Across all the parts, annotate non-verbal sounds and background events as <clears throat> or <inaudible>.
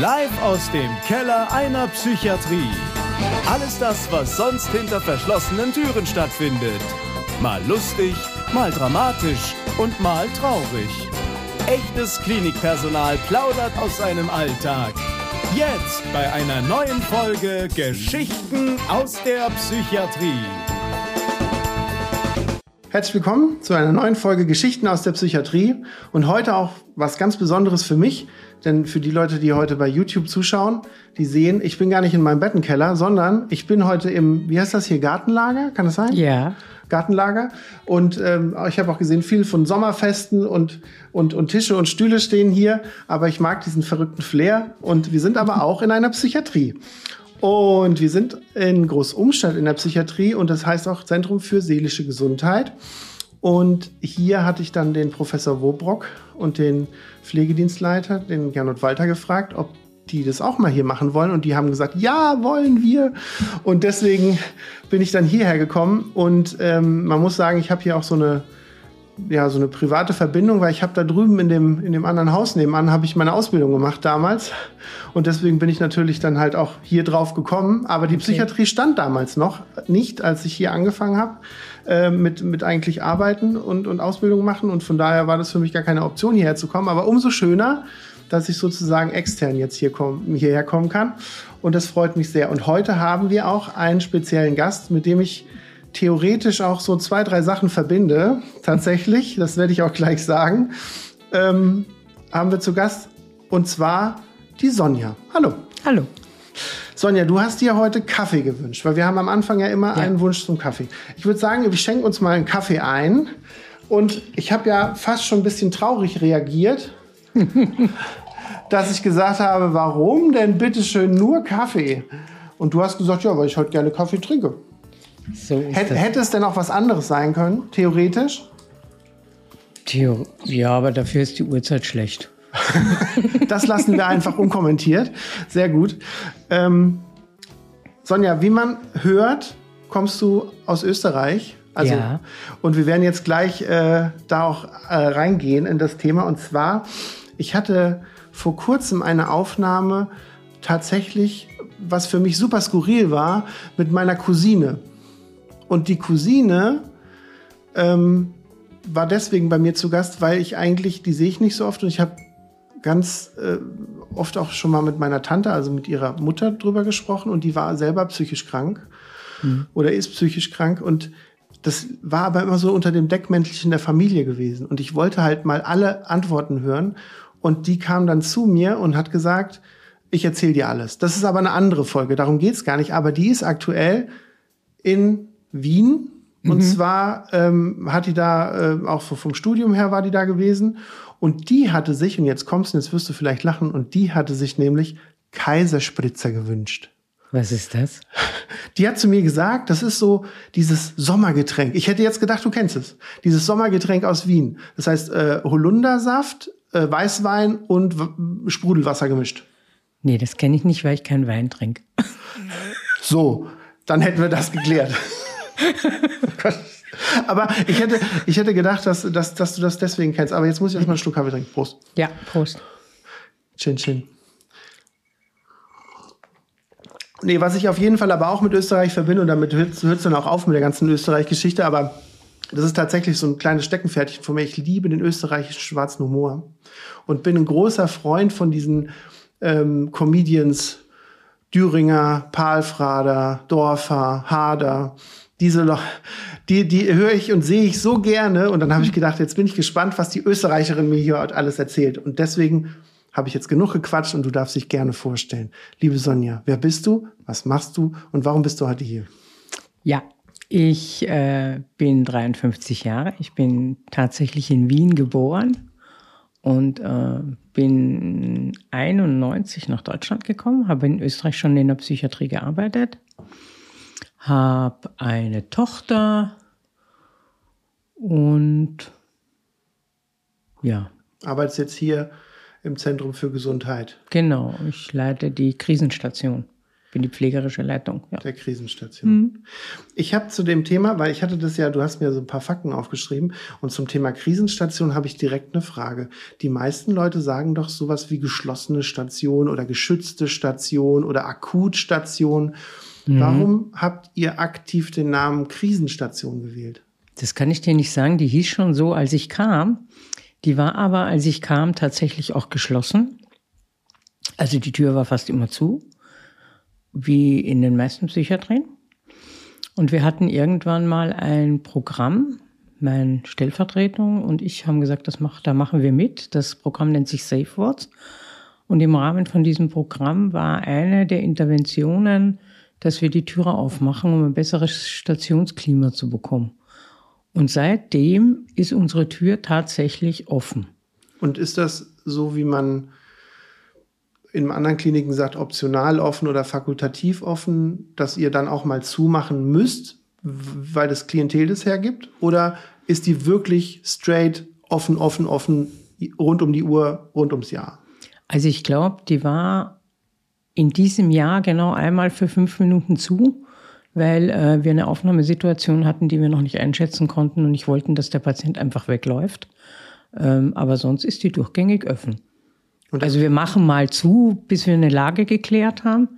Live aus dem Keller einer Psychiatrie. Alles das, was sonst hinter verschlossenen Türen stattfindet. Mal lustig, mal dramatisch und mal traurig. Echtes Klinikpersonal plaudert aus seinem Alltag. Jetzt bei einer neuen Folge Geschichten aus der Psychiatrie. Herzlich willkommen zu einer neuen Folge Geschichten aus der Psychiatrie und heute auch was ganz Besonderes für mich, denn für die Leute, die heute bei YouTube zuschauen, die sehen, ich bin gar nicht in meinem Bettenkeller, sondern ich bin heute im, wie heißt das hier, Gartenlager, kann das sein? Ja. Gartenlager. Und ähm, ich habe auch gesehen, viel von Sommerfesten und, und, und Tische und Stühle stehen hier. Aber ich mag diesen verrückten Flair. Und wir sind aber auch in einer Psychiatrie. Und wir sind in Großumstadt in der Psychiatrie und das heißt auch Zentrum für seelische Gesundheit. Und hier hatte ich dann den Professor Wobrock und den Pflegedienstleiter, den Gernot Walter, gefragt, ob die das auch mal hier machen wollen. Und die haben gesagt, ja, wollen wir. Und deswegen bin ich dann hierher gekommen. Und ähm, man muss sagen, ich habe hier auch so eine ja, so eine private Verbindung, weil ich habe da drüben in dem, in dem anderen Haus nebenan, habe ich meine Ausbildung gemacht damals. Und deswegen bin ich natürlich dann halt auch hier drauf gekommen. Aber die okay. Psychiatrie stand damals noch nicht, als ich hier angefangen habe, äh, mit, mit eigentlich Arbeiten und, und Ausbildung machen. Und von daher war das für mich gar keine Option, hierher zu kommen. Aber umso schöner, dass ich sozusagen extern jetzt hier komm, hierher kommen kann. Und das freut mich sehr. Und heute haben wir auch einen speziellen Gast, mit dem ich theoretisch auch so zwei, drei Sachen verbinde. Tatsächlich, das werde ich auch gleich sagen. Ähm, haben wir zu Gast und zwar die Sonja. Hallo. Hallo. Sonja, du hast dir heute Kaffee gewünscht, weil wir haben am Anfang ja immer ja. einen Wunsch zum Kaffee. Ich würde sagen, wir schenken uns mal einen Kaffee ein. Und ich habe ja fast schon ein bisschen traurig reagiert, <laughs> dass ich gesagt habe, warum denn bitte schön nur Kaffee? Und du hast gesagt, ja, weil ich heute gerne Kaffee trinke. So Hätt, hätte es denn auch was anderes sein können, theoretisch? Theo ja, aber dafür ist die Uhrzeit schlecht. Das lassen wir einfach unkommentiert. Sehr gut. Ähm, Sonja, wie man hört, kommst du aus Österreich. Also, ja. Und wir werden jetzt gleich äh, da auch äh, reingehen in das Thema. Und zwar, ich hatte vor kurzem eine Aufnahme tatsächlich, was für mich super skurril war, mit meiner Cousine. Und die Cousine ähm, war deswegen bei mir zu Gast, weil ich eigentlich, die sehe ich nicht so oft und ich habe ganz äh, oft auch schon mal mit meiner Tante, also mit ihrer Mutter drüber gesprochen und die war selber psychisch krank mhm. oder ist psychisch krank und das war aber immer so unter dem Deckmäntelchen der Familie gewesen und ich wollte halt mal alle Antworten hören und die kam dann zu mir und hat gesagt, ich erzähle dir alles. Das ist aber eine andere Folge, darum geht's gar nicht, aber die ist aktuell in Wien. Und mhm. zwar ähm, hat die da, äh, auch vom Studium her war die da gewesen. Und die hatte sich, und jetzt kommst du, jetzt wirst du vielleicht lachen, und die hatte sich nämlich Kaiserspritzer gewünscht. Was ist das? Die hat zu mir gesagt, das ist so dieses Sommergetränk. Ich hätte jetzt gedacht, du kennst es. Dieses Sommergetränk aus Wien. Das heißt äh, Holundersaft, äh, Weißwein und w Sprudelwasser gemischt. Nee, das kenne ich nicht, weil ich keinen Wein trinke. So, dann hätten wir das geklärt. <laughs> Aber ich hätte, ich hätte gedacht, dass, dass, dass du das deswegen kennst. Aber jetzt muss ich erstmal einen Schluck Kaffee trinken. Prost. Ja, Prost. Chin, chin. Nee, was ich auf jeden Fall aber auch mit Österreich verbinde, und damit hört es dann auch auf mit der ganzen Österreich-Geschichte, aber das ist tatsächlich so ein kleines Steckenpferdchen von mir. Ich liebe den österreichischen schwarzen Humor und bin ein großer Freund von diesen ähm, Comedians Düringer, Palfrader, Dorfer, Hader, diese die, die höre ich und sehe ich so gerne. Und dann habe ich gedacht, jetzt bin ich gespannt, was die Österreicherin mir hier alles erzählt. Und deswegen habe ich jetzt genug gequatscht und du darfst dich gerne vorstellen. Liebe Sonja, wer bist du? Was machst du? Und warum bist du heute hier? Ja, ich äh, bin 53 Jahre. Ich bin tatsächlich in Wien geboren und äh, bin 91 nach Deutschland gekommen, habe in Österreich schon in der Psychiatrie gearbeitet habe eine Tochter und ja. Arbeitest jetzt hier im Zentrum für Gesundheit? Genau, ich leite die Krisenstation. bin die pflegerische Leitung. Ja. Der Krisenstation. Mhm. Ich habe zu dem Thema, weil ich hatte das ja, du hast mir so ein paar Fakten aufgeschrieben und zum Thema Krisenstation habe ich direkt eine Frage. Die meisten Leute sagen doch sowas wie geschlossene Station oder geschützte Station oder Akutstation. Mhm. Warum habt ihr aktiv den Namen Krisenstation gewählt? Das kann ich dir nicht sagen. Die hieß schon so, als ich kam. Die war aber, als ich kam, tatsächlich auch geschlossen. Also die Tür war fast immer zu wie in den meisten Psychiatrien. Und wir hatten irgendwann mal ein Programm, meine Stellvertretung und ich haben gesagt, das macht, da machen wir mit. Das Programm nennt sich Safe Words. Und im Rahmen von diesem Programm war eine der Interventionen, dass wir die Türe aufmachen, um ein besseres Stationsklima zu bekommen. Und seitdem ist unsere Tür tatsächlich offen. Und ist das so, wie man in anderen Kliniken sagt, optional offen oder fakultativ offen, dass ihr dann auch mal zumachen müsst, weil das Klientel das hergibt? Oder ist die wirklich straight offen, offen, offen, rund um die Uhr, rund ums Jahr? Also ich glaube, die war in diesem Jahr genau einmal für fünf Minuten zu, weil äh, wir eine Aufnahmesituation hatten, die wir noch nicht einschätzen konnten und nicht wollten, dass der Patient einfach wegläuft. Ähm, aber sonst ist die durchgängig offen also wir machen mal zu, bis wir eine Lage geklärt haben.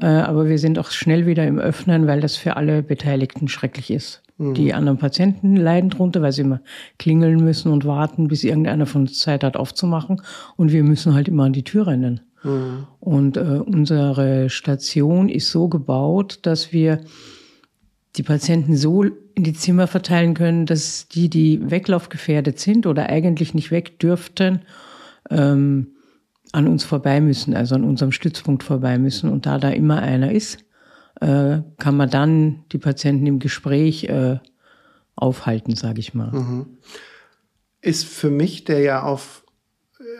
Äh, aber wir sind auch schnell wieder im Öffnen, weil das für alle Beteiligten schrecklich ist. Mhm. Die anderen Patienten leiden drunter, weil sie immer klingeln müssen und warten, bis irgendeiner von uns Zeit hat aufzumachen. Und wir müssen halt immer an die Tür rennen. Mhm. Und äh, unsere Station ist so gebaut, dass wir die Patienten so in die Zimmer verteilen können, dass die, die weglaufgefährdet sind oder eigentlich nicht weg dürften, ähm, an uns vorbei müssen, also an unserem Stützpunkt vorbei müssen. Und da da immer einer ist, äh, kann man dann die Patienten im Gespräch äh, aufhalten, sage ich mal. Mhm. Ist für mich, der ja auf,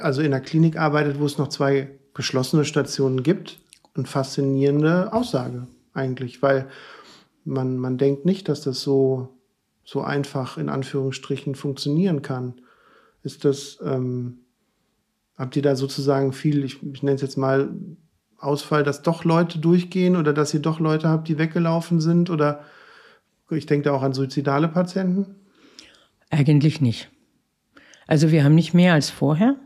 also in der Klinik arbeitet, wo es noch zwei geschlossene Stationen gibt, eine faszinierende Aussage eigentlich, weil man, man denkt nicht, dass das so, so einfach in Anführungsstrichen funktionieren kann. Ist das, ähm, Habt ihr da sozusagen viel, ich, ich nenne es jetzt mal Ausfall, dass doch Leute durchgehen oder dass ihr doch Leute habt, die weggelaufen sind? Oder ich denke da auch an suizidale Patienten? Eigentlich nicht. Also wir haben nicht mehr als vorher.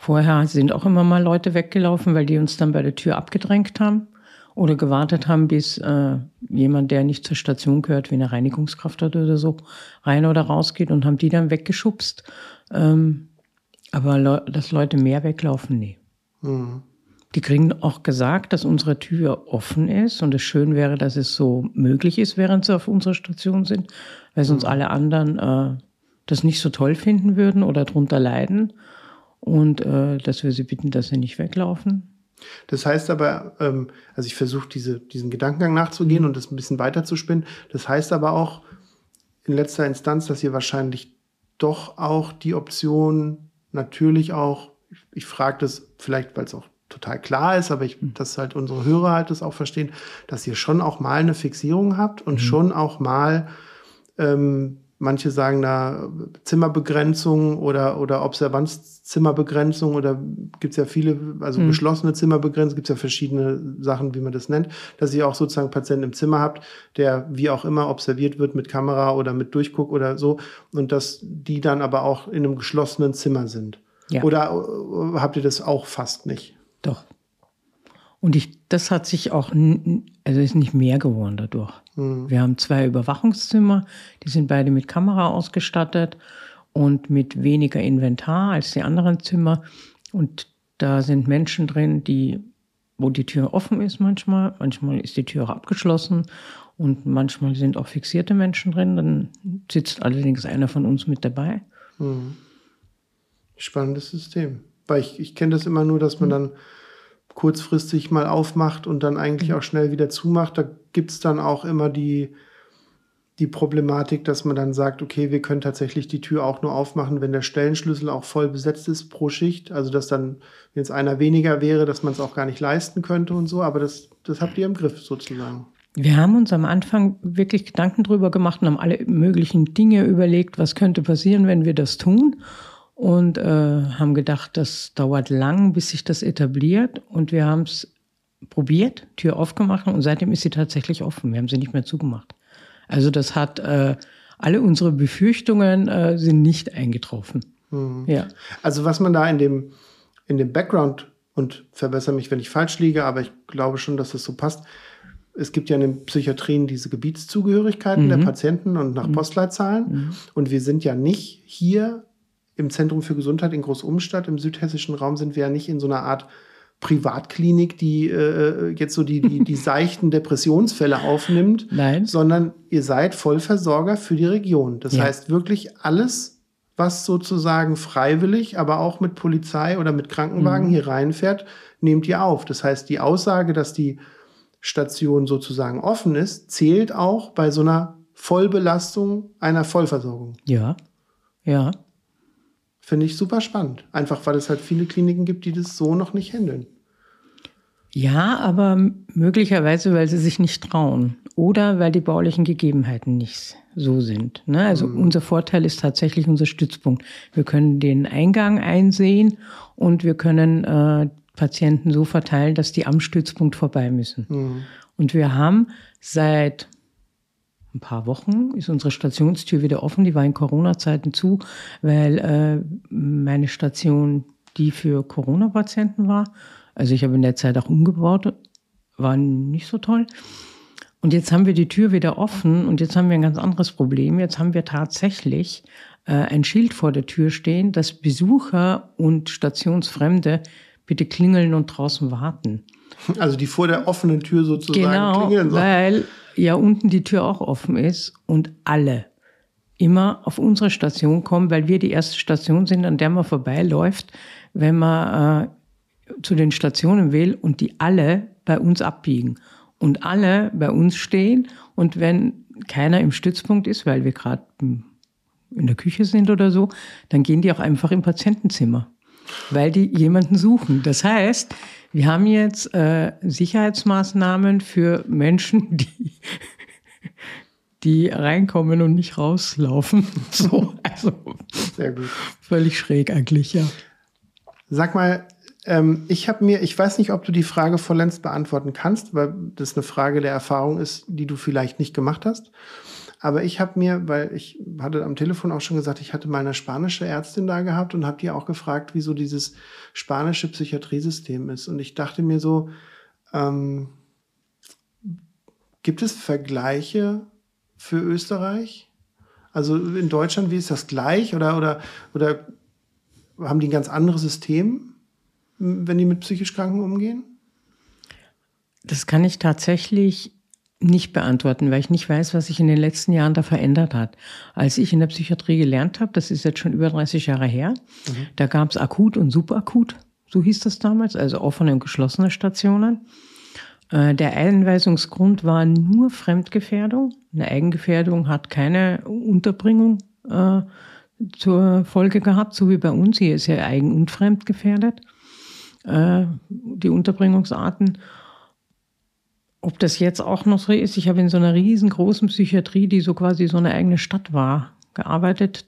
Vorher sind auch immer mal Leute weggelaufen, weil die uns dann bei der Tür abgedrängt haben oder gewartet haben, bis äh, jemand, der nicht zur Station gehört, wie eine Reinigungskraft hat oder so, rein oder rausgeht und haben die dann weggeschubst. Ähm, aber Le dass Leute mehr weglaufen, nee. Mhm. Die kriegen auch gesagt, dass unsere Tür offen ist und es schön wäre, dass es so möglich ist, während sie auf unserer Station sind, weil sonst mhm. alle anderen äh, das nicht so toll finden würden oder drunter leiden und äh, dass wir sie bitten, dass sie nicht weglaufen. Das heißt aber, ähm, also ich versuche diese, diesen Gedankengang nachzugehen mhm. und das ein bisschen weiter zu spinnen. Das heißt aber auch in letzter Instanz, dass ihr wahrscheinlich doch auch die Option natürlich auch, ich, ich frage das vielleicht, weil es auch total klar ist, aber ich, hm. dass halt unsere Hörer halt das auch verstehen, dass ihr schon auch mal eine Fixierung habt und mhm. schon auch mal, ähm, manche sagen da Zimmerbegrenzung oder, oder Observanzzimmerbegrenzung oder gibt's ja viele, also mhm. geschlossene Zimmerbegrenzung, gibt's ja verschiedene Sachen, wie man das nennt, dass ihr auch sozusagen Patienten im Zimmer habt, der wie auch immer observiert wird mit Kamera oder mit Durchguck oder so und dass die dann aber auch in einem geschlossenen Zimmer sind. Ja. Oder äh, habt ihr das auch fast nicht? Doch. Und ich, das hat sich auch, also ist nicht mehr geworden dadurch. Mhm. Wir haben zwei Überwachungszimmer, die sind beide mit Kamera ausgestattet und mit weniger Inventar als die anderen Zimmer. Und da sind Menschen drin, die, wo die Tür offen ist manchmal, manchmal ist die Tür abgeschlossen und manchmal sind auch fixierte Menschen drin. Dann sitzt allerdings einer von uns mit dabei. Mhm. Spannendes System. Weil ich, ich kenne das immer nur, dass man mhm. dann kurzfristig mal aufmacht und dann eigentlich mhm. auch schnell wieder zumacht. Da gibt es dann auch immer die, die Problematik, dass man dann sagt, okay, wir können tatsächlich die Tür auch nur aufmachen, wenn der Stellenschlüssel auch voll besetzt ist pro Schicht. Also dass dann, wenn es einer weniger wäre, dass man es auch gar nicht leisten könnte und so. Aber das, das habt ihr im Griff sozusagen. Wir haben uns am Anfang wirklich Gedanken drüber gemacht und haben alle möglichen Dinge überlegt, was könnte passieren, wenn wir das tun und äh, haben gedacht, das dauert lang, bis sich das etabliert. Und wir haben es probiert, Tür aufgemacht und seitdem ist sie tatsächlich offen. Wir haben sie nicht mehr zugemacht. Also das hat äh, alle unsere Befürchtungen äh, sind nicht eingetroffen. Mhm. Ja. Also was man da in dem in dem Background und verbessere mich, wenn ich falsch liege, aber ich glaube schon, dass das so passt. Es gibt ja in den Psychiatrien diese Gebietszugehörigkeiten mhm. der Patienten und nach mhm. Postleitzahlen. Mhm. Und wir sind ja nicht hier im Zentrum für Gesundheit in Großumstadt, im südhessischen Raum sind wir ja nicht in so einer Art Privatklinik, die äh, jetzt so die, die, die <laughs> seichten Depressionsfälle aufnimmt, Nein. sondern ihr seid Vollversorger für die Region. Das ja. heißt wirklich alles, was sozusagen freiwillig, aber auch mit Polizei oder mit Krankenwagen mhm. hier reinfährt, nehmt ihr auf. Das heißt, die Aussage, dass die Station sozusagen offen ist, zählt auch bei so einer Vollbelastung einer Vollversorgung. Ja, ja. Finde ich super spannend. Einfach weil es halt viele Kliniken gibt, die das so noch nicht handeln. Ja, aber möglicherweise, weil sie sich nicht trauen oder weil die baulichen Gegebenheiten nicht so sind. Ne? Also mhm. unser Vorteil ist tatsächlich unser Stützpunkt. Wir können den Eingang einsehen und wir können äh, Patienten so verteilen, dass die am Stützpunkt vorbei müssen. Mhm. Und wir haben seit ein paar Wochen ist unsere Stationstür wieder offen. Die war in Corona-Zeiten zu, weil äh, meine Station die für Corona-Patienten war. Also ich habe in der Zeit auch umgebaut, war nicht so toll. Und jetzt haben wir die Tür wieder offen und jetzt haben wir ein ganz anderes Problem. Jetzt haben wir tatsächlich äh, ein Schild vor der Tür stehen, dass Besucher und Stationsfremde bitte klingeln und draußen warten. Also die vor der offenen Tür sozusagen genau, klingeln sollen. Weil ja unten die Tür auch offen ist und alle immer auf unsere Station kommen, weil wir die erste Station sind, an der man vorbeiläuft, wenn man äh, zu den Stationen will und die alle bei uns abbiegen und alle bei uns stehen und wenn keiner im Stützpunkt ist, weil wir gerade in der Küche sind oder so, dann gehen die auch einfach im Patientenzimmer, weil die jemanden suchen. Das heißt, wir haben jetzt äh, Sicherheitsmaßnahmen für Menschen, <laughs> die, die reinkommen und nicht rauslaufen. <laughs> So, also Sehr gut. völlig schräg eigentlich, ja. Sag mal, ähm, ich habe mir, ich weiß nicht, ob du die Frage vollends beantworten kannst, weil das eine Frage der Erfahrung ist, die du vielleicht nicht gemacht hast. Aber ich habe mir, weil ich hatte am Telefon auch schon gesagt, ich hatte mal eine spanische Ärztin da gehabt und habe die auch gefragt, wieso dieses spanische Psychiatriesystem ist. Und ich dachte mir so, ähm, gibt es Vergleiche für Österreich? Also in Deutschland, wie ist das gleich? Oder, oder, oder haben die ein ganz anderes System, wenn die mit psychisch Kranken umgehen? Das kann ich tatsächlich nicht beantworten, weil ich nicht weiß, was sich in den letzten Jahren da verändert hat. Als ich in der Psychiatrie gelernt habe, das ist jetzt schon über 30 Jahre her, mhm. da gab es akut und subakut, so hieß das damals, also offene und geschlossene Stationen. Äh, der Einweisungsgrund war nur Fremdgefährdung. Eine Eigengefährdung hat keine Unterbringung äh, zur Folge gehabt, so wie bei uns. Hier ist ja eigen- und fremdgefährdet, äh, die Unterbringungsarten. Ob das jetzt auch noch so ist, ich habe in so einer riesengroßen Psychiatrie, die so quasi so eine eigene Stadt war, gearbeitet.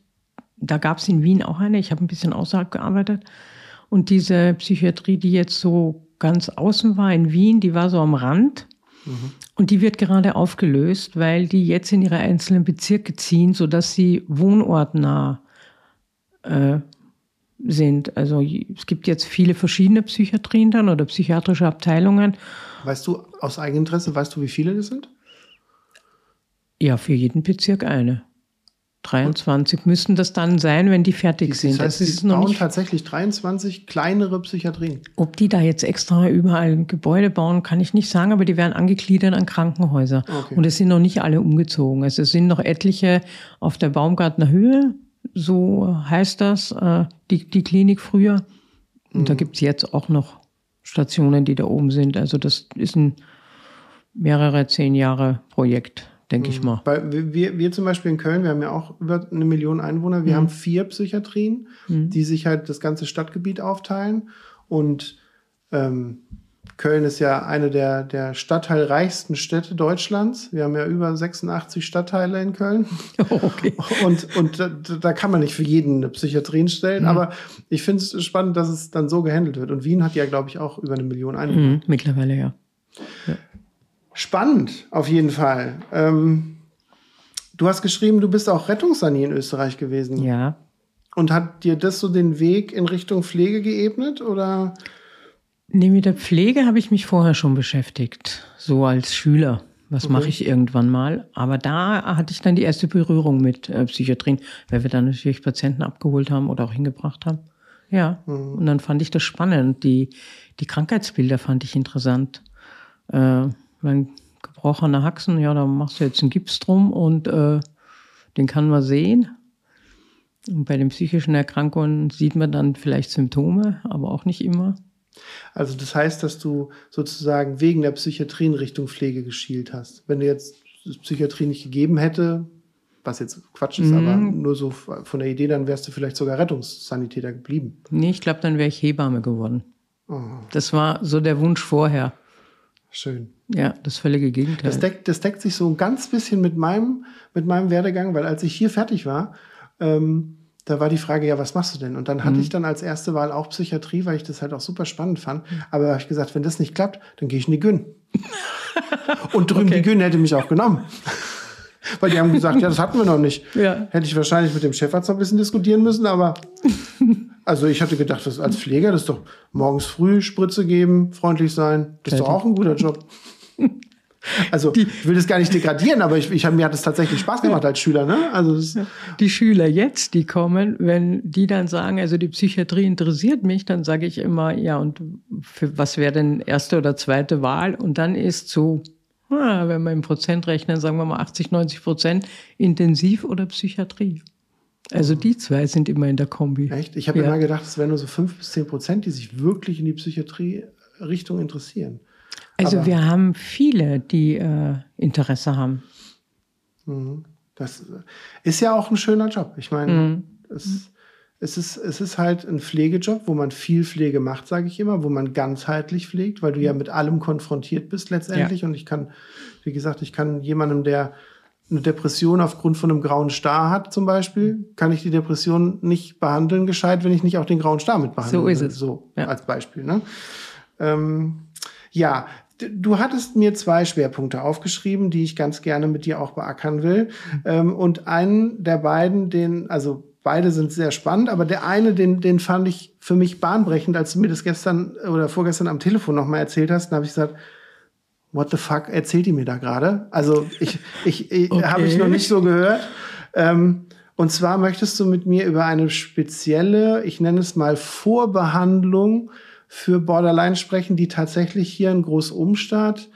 Da gab es in Wien auch eine, ich habe ein bisschen außerhalb gearbeitet. Und diese Psychiatrie, die jetzt so ganz außen war in Wien, die war so am Rand. Mhm. Und die wird gerade aufgelöst, weil die jetzt in ihre einzelnen Bezirke ziehen, sodass sie wohnortnah äh, sind. Also es gibt jetzt viele verschiedene Psychiatrien dann oder psychiatrische Abteilungen. Weißt du aus Eigeninteresse, weißt du, wie viele das sind? Ja, für jeden Bezirk eine. 23 Und? müssten das dann sein, wenn die fertig das sind. Heißt, das ist noch bauen tatsächlich 23 kleinere Psychiatrien. Ob die da jetzt extra überall Gebäude bauen, kann ich nicht sagen, aber die werden angegliedert an Krankenhäuser. Okay. Und es sind noch nicht alle umgezogen. Also es sind noch etliche auf der Baumgartner Höhe, so heißt das, äh, die, die Klinik früher. Und mhm. da gibt es jetzt auch noch Stationen, die da oben sind. Also das ist ein mehrere zehn Jahre Projekt, denke mhm. ich mal. Weil wir, wir zum Beispiel in Köln, wir haben ja auch über eine Million Einwohner, wir mhm. haben vier Psychiatrien, mhm. die sich halt das ganze Stadtgebiet aufteilen und ähm, Köln ist ja eine der, der stadtteilreichsten Städte Deutschlands. Wir haben ja über 86 Stadtteile in Köln. <laughs> Okay. Und, und da, da kann man nicht für jeden eine Psychiatrie stellen. Mhm. Aber ich finde es spannend, dass es dann so gehandelt wird. Und Wien hat ja, glaube ich, auch über eine Million Einwohner. Mhm, mittlerweile, ja. ja. Spannend, auf jeden Fall. Ähm, du hast geschrieben, du bist auch Rettungssani in Österreich gewesen. Ja. Und hat dir das so den Weg in Richtung Pflege geebnet oder? Nee, mit der Pflege habe ich mich vorher schon beschäftigt, so als Schüler. Was okay. mache ich irgendwann mal? Aber da hatte ich dann die erste Berührung mit äh, Psychiatrien, weil wir dann natürlich Patienten abgeholt haben oder auch hingebracht haben. Ja, mhm. und dann fand ich das spannend. Die, die Krankheitsbilder fand ich interessant. Äh, mein gebrochener Haxen, ja, da machst du jetzt einen Gips drum und äh, den kann man sehen. Und bei den psychischen Erkrankungen sieht man dann vielleicht Symptome, aber auch nicht immer. Also das heißt, dass du sozusagen wegen der Psychiatrie in Richtung Pflege geschielt hast. Wenn du jetzt Psychiatrie nicht gegeben hätte, was jetzt Quatsch ist, mhm. aber nur so von der Idee, dann wärst du vielleicht sogar Rettungssanitäter geblieben. Nee, ich glaube, dann wäre ich Hebamme geworden. Oh. Das war so der Wunsch vorher. Schön. Ja, das völlige Gegenteil. Das deckt, das deckt sich so ein ganz bisschen mit meinem, mit meinem Werdegang, weil als ich hier fertig war, ähm, da war die Frage, ja, was machst du denn? Und dann hatte mhm. ich dann als erste Wahl auch Psychiatrie, weil ich das halt auch super spannend fand. Aber habe ich gesagt, wenn das nicht klappt, dann gehe ich in die Gyn. <laughs> Und drüben okay. die Gyn hätte mich auch genommen. <laughs> weil die haben gesagt, ja, das hatten wir noch nicht. Ja. Hätte ich wahrscheinlich mit dem Chefarzt noch ein bisschen diskutieren müssen, aber <laughs> also ich hatte gedacht, das als Pfleger, das ist doch morgens früh Spritze geben, freundlich sein, das ist doch auch ein guter Job. Also die, ich will das gar nicht degradieren, aber ich, ich mir hat es tatsächlich Spaß gemacht als Schüler. Ne? Also die Schüler jetzt, die kommen, wenn die dann sagen, also die Psychiatrie interessiert mich, dann sage ich immer, ja und für was wäre denn erste oder zweite Wahl? Und dann ist so, wenn wir im Prozent rechnen, sagen wir mal 80, 90 Prozent Intensiv oder Psychiatrie. Also die zwei sind immer in der Kombi. Echt? Ich habe ja. immer gedacht, es wären nur so fünf bis zehn Prozent, die sich wirklich in die Psychiatrie-Richtung interessieren. Also Aber wir haben viele, die äh, Interesse haben. Mhm. Das ist ja auch ein schöner Job. Ich meine, mhm. es, es, ist, es ist halt ein Pflegejob, wo man viel Pflege macht, sage ich immer, wo man ganzheitlich pflegt, weil du ja mit allem konfrontiert bist letztendlich. Ja. Und ich kann, wie gesagt, ich kann jemandem, der eine Depression aufgrund von einem grauen Star hat, zum Beispiel, kann ich die Depression nicht behandeln gescheit, wenn ich nicht auch den grauen Star mit behandle. So ist es. So ja. als Beispiel. Ne? Ähm, ja, du hattest mir zwei Schwerpunkte aufgeschrieben, die ich ganz gerne mit dir auch beackern will. Ähm, und einen der beiden, den, also beide sind sehr spannend, aber der eine, den, den fand ich für mich bahnbrechend, als du mir das gestern oder vorgestern am Telefon nochmal erzählt hast. Dann habe ich gesagt, what the fuck erzählt die mir da gerade? Also ich, ich, ich <laughs> okay. habe ich noch nicht so gehört. Ähm, und zwar möchtest du mit mir über eine spezielle, ich nenne es mal Vorbehandlung für Borderline sprechen, die tatsächlich hier in Großumstadt,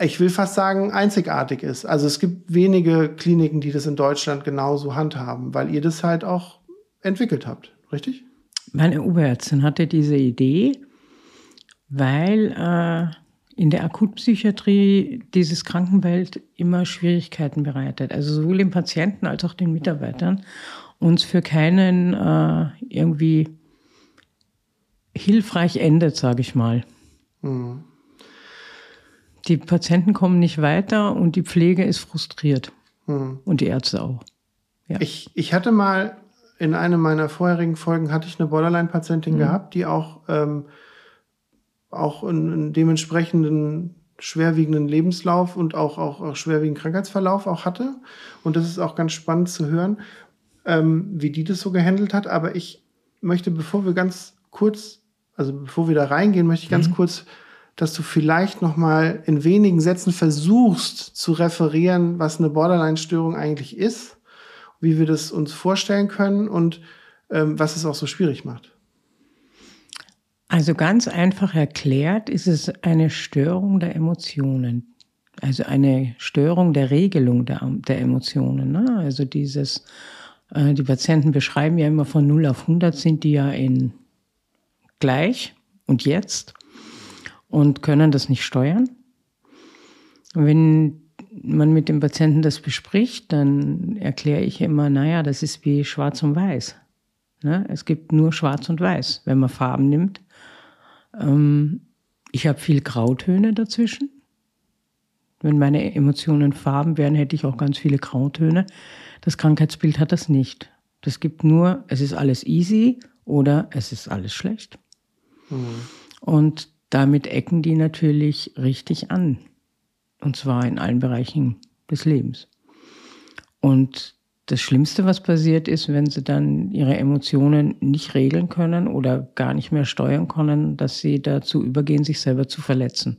ich will fast sagen, einzigartig ist. Also es gibt wenige Kliniken, die das in Deutschland genauso handhaben, weil ihr das halt auch entwickelt habt, richtig? Meine Oberärztin hatte diese Idee, weil äh, in der Akutpsychiatrie dieses Krankenwelt immer Schwierigkeiten bereitet. Also sowohl den Patienten als auch den Mitarbeitern uns für keinen äh, irgendwie hilfreich endet, sage ich mal. Mhm. Die Patienten kommen nicht weiter und die Pflege ist frustriert. Mhm. Und die Ärzte auch. Ja. Ich, ich hatte mal in einer meiner vorherigen Folgen hatte ich eine Borderline-Patientin mhm. gehabt, die auch, ähm, auch einen, dementsprechenden schwerwiegenden Lebenslauf und auch, auch, auch schwerwiegenden Krankheitsverlauf auch hatte. Und das ist auch ganz spannend zu hören, ähm, wie die das so gehandelt hat. Aber ich möchte, bevor wir ganz kurz also bevor wir da reingehen, möchte ich ganz mhm. kurz, dass du vielleicht noch mal in wenigen Sätzen versuchst zu referieren, was eine Borderline-Störung eigentlich ist, wie wir das uns vorstellen können und ähm, was es auch so schwierig macht. Also ganz einfach erklärt ist es eine Störung der Emotionen. Also eine Störung der Regelung der, der Emotionen. Ne? Also dieses, äh, die Patienten beschreiben ja immer von 0 auf 100 sind die ja in gleich und jetzt und können das nicht steuern. Wenn man mit dem Patienten das bespricht, dann erkläre ich immer, naja, das ist wie schwarz und weiß. Ne? Es gibt nur schwarz und weiß, wenn man Farben nimmt. Ähm, Ich habe viel Grautöne dazwischen. Wenn meine Emotionen Farben wären, hätte ich auch ganz viele Grautöne. Das Krankheitsbild hat das nicht. Das gibt nur, es ist alles easy oder es ist alles schlecht. Und damit ecken die natürlich richtig an. Und zwar in allen Bereichen des Lebens. Und das Schlimmste, was passiert ist, wenn sie dann ihre Emotionen nicht regeln können oder gar nicht mehr steuern können, dass sie dazu übergehen, sich selber zu verletzen.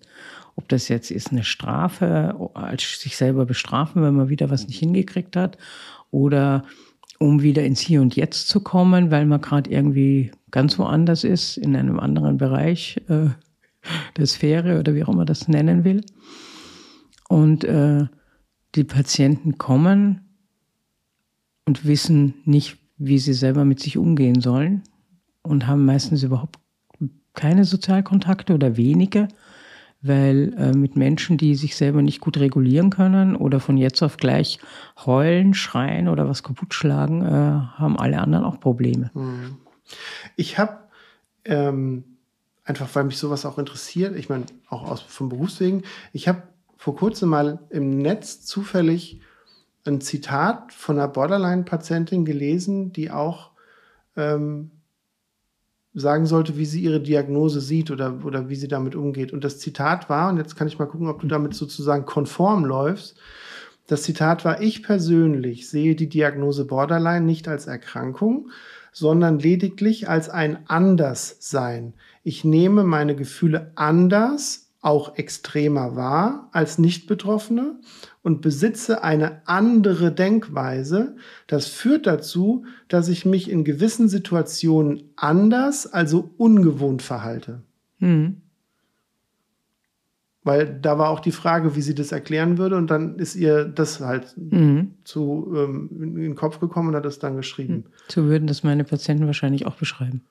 Ob das jetzt ist eine Strafe, als sich selber bestrafen, wenn man wieder was nicht hingekriegt hat, oder um wieder ins Hier und Jetzt zu kommen, weil man gerade irgendwie ganz woanders ist, in einem anderen Bereich äh, der Sphäre oder wie auch immer das nennen will. Und äh, die Patienten kommen und wissen nicht, wie sie selber mit sich umgehen sollen und haben meistens überhaupt keine Sozialkontakte oder wenige, weil äh, mit Menschen, die sich selber nicht gut regulieren können oder von jetzt auf gleich heulen, schreien oder was kaputt schlagen, äh, haben alle anderen auch Probleme. Hm. Ich habe ähm, einfach, weil mich sowas auch interessiert, ich meine auch aus vom Berufswegen, ich habe vor kurzem mal im Netz zufällig ein Zitat von einer Borderline-Patientin gelesen, die auch ähm, sagen sollte, wie sie ihre Diagnose sieht oder, oder wie sie damit umgeht. Und das Zitat war, und jetzt kann ich mal gucken, ob du damit sozusagen konform läufst. Das Zitat war, ich persönlich sehe die Diagnose Borderline nicht als Erkrankung, sondern lediglich als ein Anderssein. Ich nehme meine Gefühle anders auch extremer wahr als Nicht-Betroffene und besitze eine andere Denkweise. Das führt dazu, dass ich mich in gewissen Situationen anders, also ungewohnt verhalte. Mhm. Weil da war auch die Frage, wie sie das erklären würde, und dann ist ihr das halt mhm. zu ähm, in den Kopf gekommen und hat es dann geschrieben. So würden das meine Patienten wahrscheinlich auch beschreiben.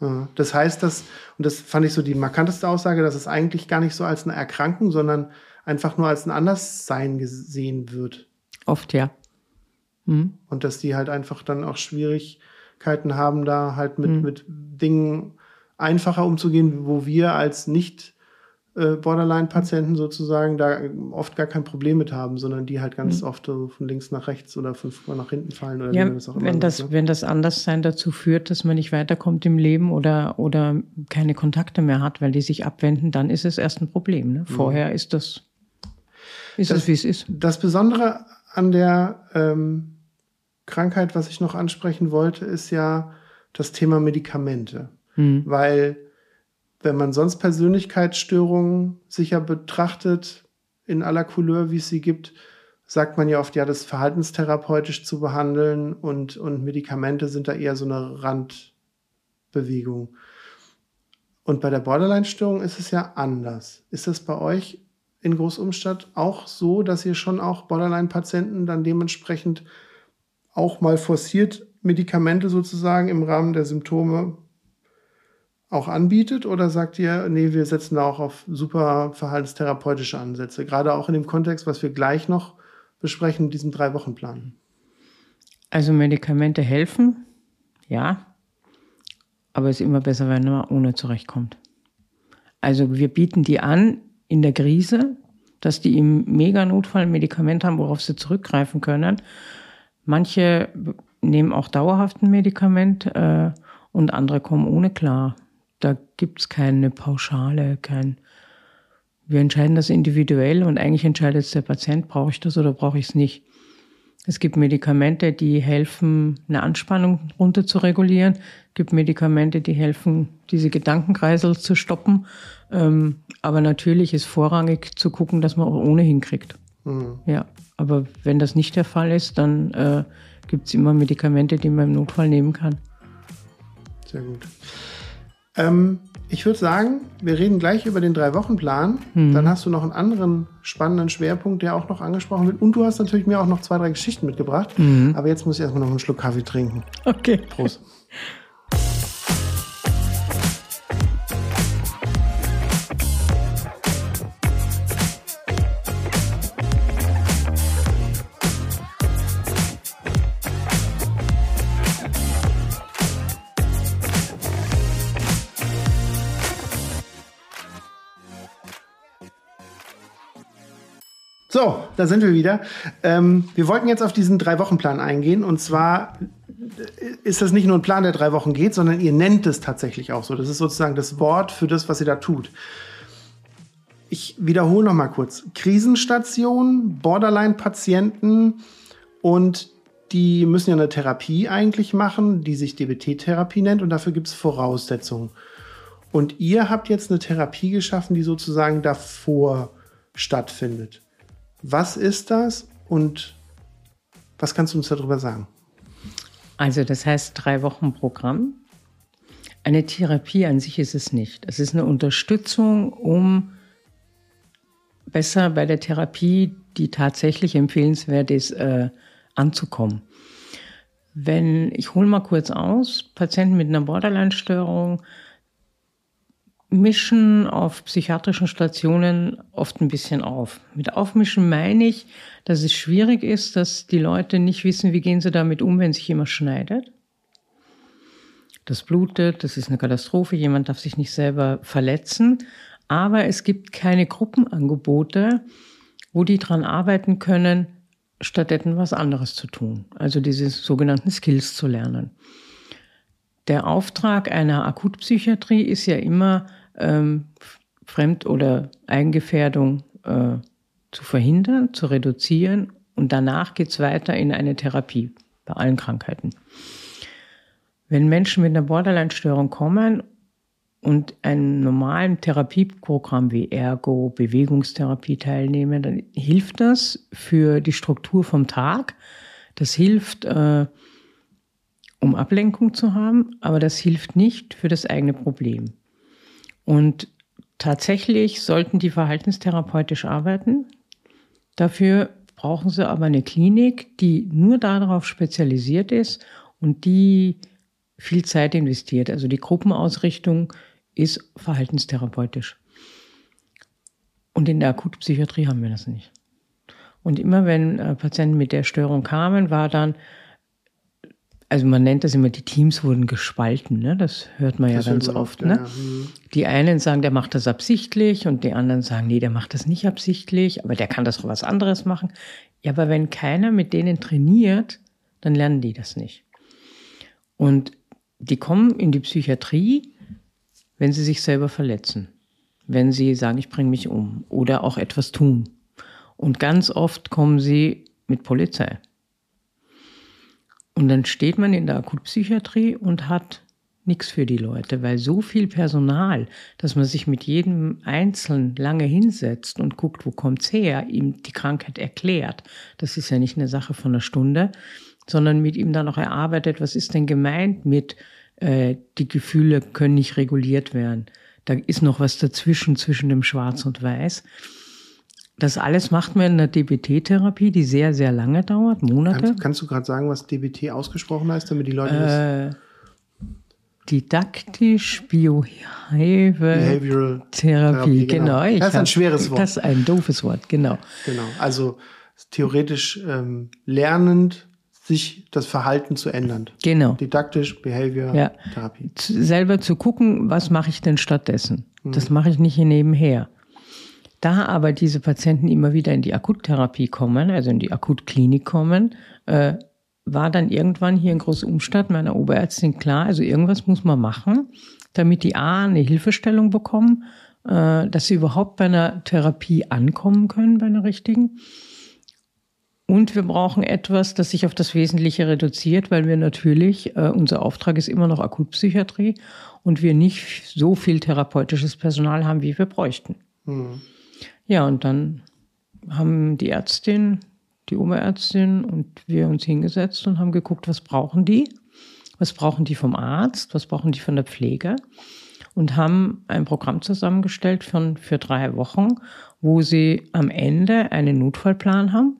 Ja, das heißt, dass, und das fand ich so die markanteste Aussage, dass es eigentlich gar nicht so als eine Erkrankung, sondern einfach nur als ein Anderssein gesehen wird. Oft, ja. Mhm. Und dass die halt einfach dann auch Schwierigkeiten haben, da halt mit, mhm. mit Dingen einfacher umzugehen, wo wir als nicht äh, Borderline-Patienten sozusagen da oft gar kein Problem mit haben, sondern die halt ganz mhm. oft so von links nach rechts oder fünfmal nach hinten fallen. Oder ja, das wenn, das, ne? wenn das Anderssein dazu führt, dass man nicht weiterkommt im Leben oder, oder keine Kontakte mehr hat, weil die sich abwenden, dann ist es erst ein Problem. Ne? Vorher mhm. ist das, ist das, es, wie es ist. Das Besondere an der ähm, Krankheit, was ich noch ansprechen wollte, ist ja das Thema Medikamente. Mhm. Weil wenn man sonst Persönlichkeitsstörungen sicher betrachtet, in aller Couleur, wie es sie gibt, sagt man ja oft, ja, das verhaltenstherapeutisch zu behandeln und, und Medikamente sind da eher so eine Randbewegung. Und bei der Borderline-Störung ist es ja anders. Ist das bei euch in Großumstadt auch so, dass ihr schon auch Borderline-Patienten dann dementsprechend auch mal forciert Medikamente sozusagen im Rahmen der Symptome auch anbietet oder sagt ihr, nee, wir setzen da auch auf super verhaltenstherapeutische Ansätze, gerade auch in dem Kontext, was wir gleich noch besprechen, diesem Drei-Wochen-Plan? Also Medikamente helfen, ja, aber es ist immer besser, wenn man ohne zurechtkommt. Also wir bieten die an in der Krise, dass die im Mega-Notfall ein Medikament haben, worauf sie zurückgreifen können. Manche nehmen auch dauerhaft ein Medikament äh, und andere kommen ohne klar. Da gibt es keine Pauschale, kein. Wir entscheiden das individuell und eigentlich entscheidet der Patient, brauche ich das oder brauche ich es nicht. Es gibt Medikamente, die helfen, eine Anspannung runter zu regulieren. Es gibt Medikamente, die helfen, diese Gedankenkreisel zu stoppen. Ähm, aber natürlich ist vorrangig zu gucken, dass man auch ohne hinkriegt. Mhm. Ja, aber wenn das nicht der Fall ist, dann äh, gibt es immer Medikamente, die man im Notfall nehmen kann. Sehr gut. Ähm, ich würde sagen, wir reden gleich über den Drei-Wochen-Plan. Mhm. Dann hast du noch einen anderen spannenden Schwerpunkt, der auch noch angesprochen wird. Und du hast natürlich mir auch noch zwei, drei Geschichten mitgebracht. Mhm. Aber jetzt muss ich erstmal noch einen Schluck Kaffee trinken. Okay. Prost. <laughs> So, da sind wir wieder. Ähm, wir wollten jetzt auf diesen Drei-Wochen-Plan eingehen. Und zwar ist das nicht nur ein Plan, der drei Wochen geht, sondern ihr nennt es tatsächlich auch so. Das ist sozusagen das Wort für das, was ihr da tut. Ich wiederhole noch mal kurz. Krisenstation, Borderline-Patienten und die müssen ja eine Therapie eigentlich machen, die sich DBT-Therapie nennt und dafür gibt es Voraussetzungen. Und ihr habt jetzt eine Therapie geschaffen, die sozusagen davor stattfindet. Was ist das und was kannst du uns darüber sagen? Also das heißt drei Wochen Programm. Eine Therapie an sich ist es nicht. Es ist eine Unterstützung, um besser bei der Therapie, die tatsächlich empfehlenswert ist, äh, anzukommen. Wenn ich hole mal kurz aus, Patienten mit einer Borderline-Störung mischen auf psychiatrischen Stationen oft ein bisschen auf. Mit aufmischen meine ich, dass es schwierig ist, dass die Leute nicht wissen, wie gehen sie damit um, wenn sich jemand schneidet. Das blutet, das ist eine Katastrophe, jemand darf sich nicht selber verletzen. Aber es gibt keine Gruppenangebote, wo die dran arbeiten können, stattdessen was anderes zu tun. Also diese sogenannten Skills zu lernen. Der Auftrag einer Akutpsychiatrie ist ja immer, ähm, Fremd- oder Eigengefährdung äh, zu verhindern, zu reduzieren und danach geht es weiter in eine Therapie bei allen Krankheiten. Wenn Menschen mit einer Borderline-Störung kommen und einem normalen Therapieprogramm wie Ergo, Bewegungstherapie teilnehmen, dann hilft das für die Struktur vom Tag. Das hilft, äh, um Ablenkung zu haben, aber das hilft nicht für das eigene Problem. Und tatsächlich sollten die verhaltenstherapeutisch arbeiten. Dafür brauchen sie aber eine Klinik, die nur darauf spezialisiert ist und die viel Zeit investiert. Also die Gruppenausrichtung ist verhaltenstherapeutisch. Und in der Akutpsychiatrie haben wir das nicht. Und immer wenn äh, Patienten mit der Störung kamen, war dann also man nennt das immer, die Teams wurden gespalten, ne? das hört man das ja ganz oft. Ne? Ja. Mhm. Die einen sagen, der macht das absichtlich und die anderen sagen, nee, der macht das nicht absichtlich, aber der kann das auch was anderes machen. Ja, aber wenn keiner mit denen trainiert, dann lernen die das nicht. Und die kommen in die Psychiatrie, wenn sie sich selber verletzen, wenn sie sagen, ich bringe mich um oder auch etwas tun. Und ganz oft kommen sie mit Polizei. Und dann steht man in der Akutpsychiatrie und hat nichts für die Leute, weil so viel Personal, dass man sich mit jedem Einzelnen lange hinsetzt und guckt, wo kommt's her, ihm die Krankheit erklärt. Das ist ja nicht eine Sache von einer Stunde, sondern mit ihm dann auch erarbeitet, was ist denn gemeint mit, äh, die Gefühle können nicht reguliert werden. Da ist noch was dazwischen, zwischen dem Schwarz und Weiß. Das alles macht man in der DBT-Therapie, die sehr, sehr lange dauert, Monate. Kannst, kannst du gerade sagen, was DBT ausgesprochen heißt, damit die Leute äh, Didaktisch Behavioral Therapie, genau. genau. Das ist ein schweres Wort. Das ist ein doofes Wort, genau. Genau, also theoretisch ähm, lernend sich das Verhalten zu ändern. Genau. Didaktisch, Behavior, ja. Therapie. Selber zu gucken, was mache ich denn stattdessen? Mhm. Das mache ich nicht hier nebenher. Da aber diese Patienten immer wieder in die Akuttherapie kommen, also in die Akutklinik kommen, äh, war dann irgendwann hier in Großumstadt meiner Oberärztin klar, also irgendwas muss man machen, damit die A eine Hilfestellung bekommen, äh, dass sie überhaupt bei einer Therapie ankommen können, bei einer richtigen. Und wir brauchen etwas, das sich auf das Wesentliche reduziert, weil wir natürlich, äh, unser Auftrag ist immer noch Akutpsychiatrie und wir nicht so viel therapeutisches Personal haben, wie wir bräuchten. Mhm. Ja, und dann haben die Ärztin, die Oberärztin und wir uns hingesetzt und haben geguckt, was brauchen die? Was brauchen die vom Arzt? Was brauchen die von der Pflege? Und haben ein Programm zusammengestellt von, für drei Wochen, wo sie am Ende einen Notfallplan haben,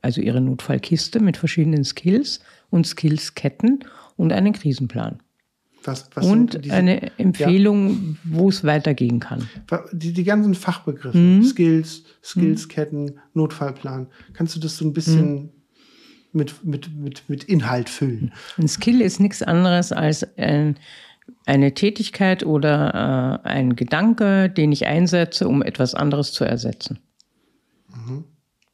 also ihre Notfallkiste mit verschiedenen Skills und Skillsketten und einen Krisenplan. Was, was und diese, eine Empfehlung, ja. wo es weitergehen kann. Die, die ganzen Fachbegriffe, mhm. Skills, Skillsketten, mhm. Notfallplan, kannst du das so ein bisschen mhm. mit, mit, mit, mit Inhalt füllen? Ein Skill ist nichts anderes als ein, eine Tätigkeit oder äh, ein Gedanke, den ich einsetze, um etwas anderes zu ersetzen. Mhm.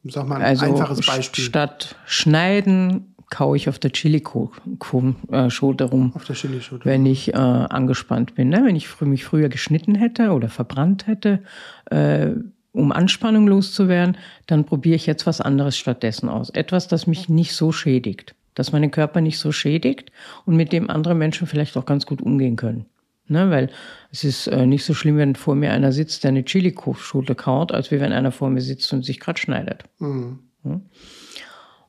Sag mal ein Also einfaches Beispiel. statt schneiden, kaue ich auf der Chili-Schote rum. Auf der Chilischote. wenn ich äh, angespannt bin. Ne? Wenn ich frü mich früher geschnitten hätte oder verbrannt hätte, äh, um Anspannung loszuwerden, dann probiere ich jetzt was anderes stattdessen aus. Etwas, das mich nicht so schädigt, das meinen Körper nicht so schädigt und mit dem andere Menschen vielleicht auch ganz gut umgehen können. Ne? Weil es ist äh, nicht so schlimm, wenn vor mir einer sitzt, der eine Chili-Schote kaut, als wie wenn einer vor mir sitzt und sich gerade schneidet. Mhm.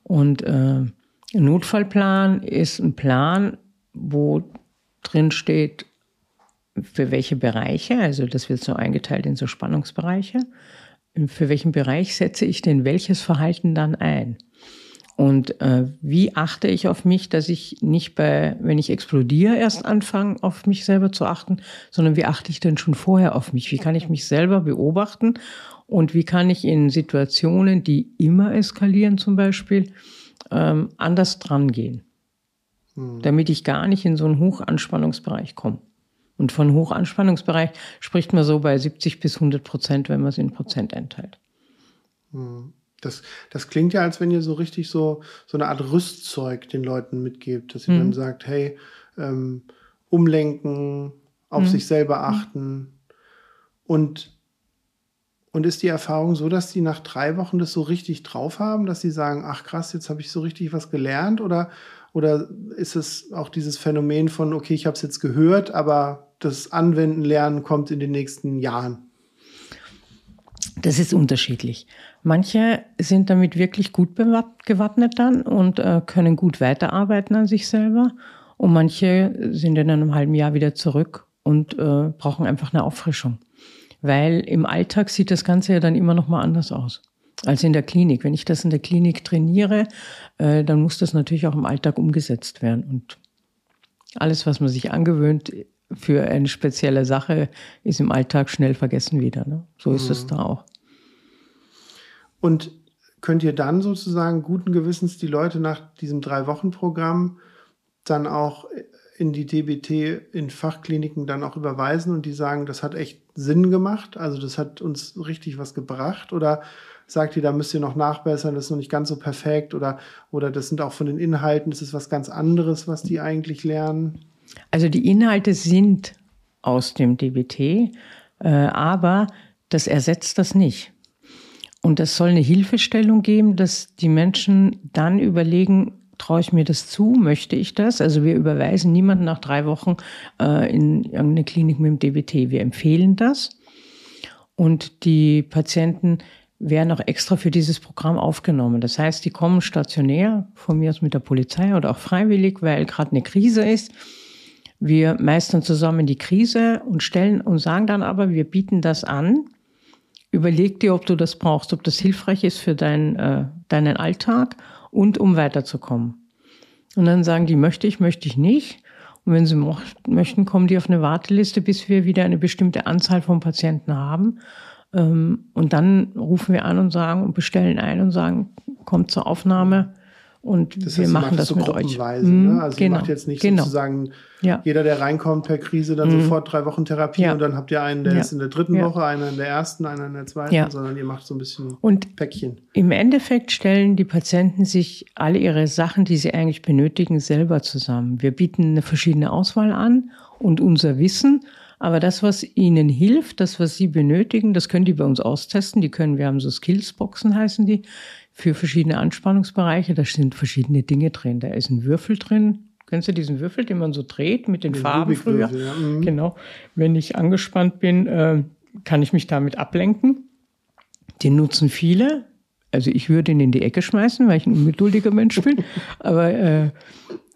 Und äh, ein Notfallplan ist ein Plan, wo drin steht, für welche Bereiche, also das wird so eingeteilt in so Spannungsbereiche, für welchen Bereich setze ich denn welches Verhalten dann ein? Und äh, wie achte ich auf mich, dass ich nicht bei, wenn ich explodiere, erst anfange, auf mich selber zu achten, sondern wie achte ich denn schon vorher auf mich? Wie kann ich mich selber beobachten? Und wie kann ich in Situationen, die immer eskalieren zum Beispiel, ähm, anders dran gehen? Damit ich gar nicht in so einen Hochanspannungsbereich komme. Und von Hochanspannungsbereich spricht man so bei 70 bis 100 Prozent, wenn man es in Prozent einteilt. Das, das klingt ja, als wenn ihr so richtig so, so eine Art Rüstzeug den Leuten mitgebt, dass ihr dann sagt, hey, ähm, umlenken, auf sich selber achten. Und, und ist die Erfahrung so, dass die nach drei Wochen das so richtig drauf haben, dass sie sagen, ach krass, jetzt habe ich so richtig was gelernt? Oder, oder ist es auch dieses Phänomen von, okay, ich habe es jetzt gehört, aber das Anwenden, Lernen kommt in den nächsten Jahren? Das ist unterschiedlich. Manche sind damit wirklich gut gewappnet dann und äh, können gut weiterarbeiten an sich selber. Und manche sind in einem halben Jahr wieder zurück und äh, brauchen einfach eine Auffrischung. Weil im Alltag sieht das Ganze ja dann immer noch mal anders aus als in der Klinik. Wenn ich das in der Klinik trainiere, äh, dann muss das natürlich auch im Alltag umgesetzt werden. Und alles, was man sich angewöhnt für eine spezielle Sache, ist im Alltag schnell vergessen wieder. Ne? So ist es da auch. Und könnt ihr dann sozusagen guten Gewissens die Leute nach diesem Drei-Wochen-Programm dann auch in die DBT in Fachkliniken dann auch überweisen und die sagen, das hat echt Sinn gemacht, also das hat uns richtig was gebracht oder sagt ihr, da müsst ihr noch nachbessern, das ist noch nicht ganz so perfekt oder, oder das sind auch von den Inhalten, das ist was ganz anderes, was die eigentlich lernen? Also die Inhalte sind aus dem DBT, äh, aber das ersetzt das nicht. Und das soll eine Hilfestellung geben, dass die Menschen dann überlegen, traue ich mir das zu, möchte ich das? Also wir überweisen niemanden nach drei Wochen äh, in irgendeine Klinik mit dem DBT. Wir empfehlen das. Und die Patienten werden auch extra für dieses Programm aufgenommen. Das heißt, die kommen stationär, von mir aus mit der Polizei oder auch freiwillig, weil gerade eine Krise ist. Wir meistern zusammen die Krise und stellen und sagen dann aber, wir bieten das an. Überleg dir, ob du das brauchst, ob das hilfreich ist für dein, äh, deinen Alltag und um weiterzukommen. Und dann sagen die, möchte ich, möchte ich nicht. Und wenn sie möchten, kommen die auf eine Warteliste, bis wir wieder eine bestimmte Anzahl von Patienten haben. Ähm, und dann rufen wir an und sagen und bestellen ein und sagen, kommt zur Aufnahme und Das wir heißt, ihr machen macht das so mit euch. gruppenweise, Mhm, ne? Also genau, ihr macht jetzt nicht genau. sozusagen Ja. jeder, der reinkommt per Krise, dann sofort drei Wochen Therapie Ja. und dann habt ihr einen, der Ja. ist in der dritten. Woche, einer in der ersten, einer in der zweiten, Ja. sondern ihr macht so ein bisschen Und Päckchen. Im Endeffekt stellen die Patienten sich alle ihre Sachen, die sie eigentlich benötigen, selber zusammen. Wir bieten eine verschiedene Auswahl an und unser Wissen. Aber das, was ihnen hilft, das, was sie benötigen, das können die bei uns austesten. Die können, wir haben so Skillsboxen heißen die, für verschiedene Anspannungsbereiche. Da sind verschiedene Dinge drin. Da ist ein Würfel drin. Kennst du diesen Würfel, den man so dreht mit den, Den Farben früher? Ja. Mhm. Genau. Wenn ich angespannt bin, äh, kann ich mich damit ablenken. Den nutzen viele. Also ich würde ihn in die Ecke schmeißen, weil ich ein ungeduldiger Mensch bin. <laughs> aber, äh,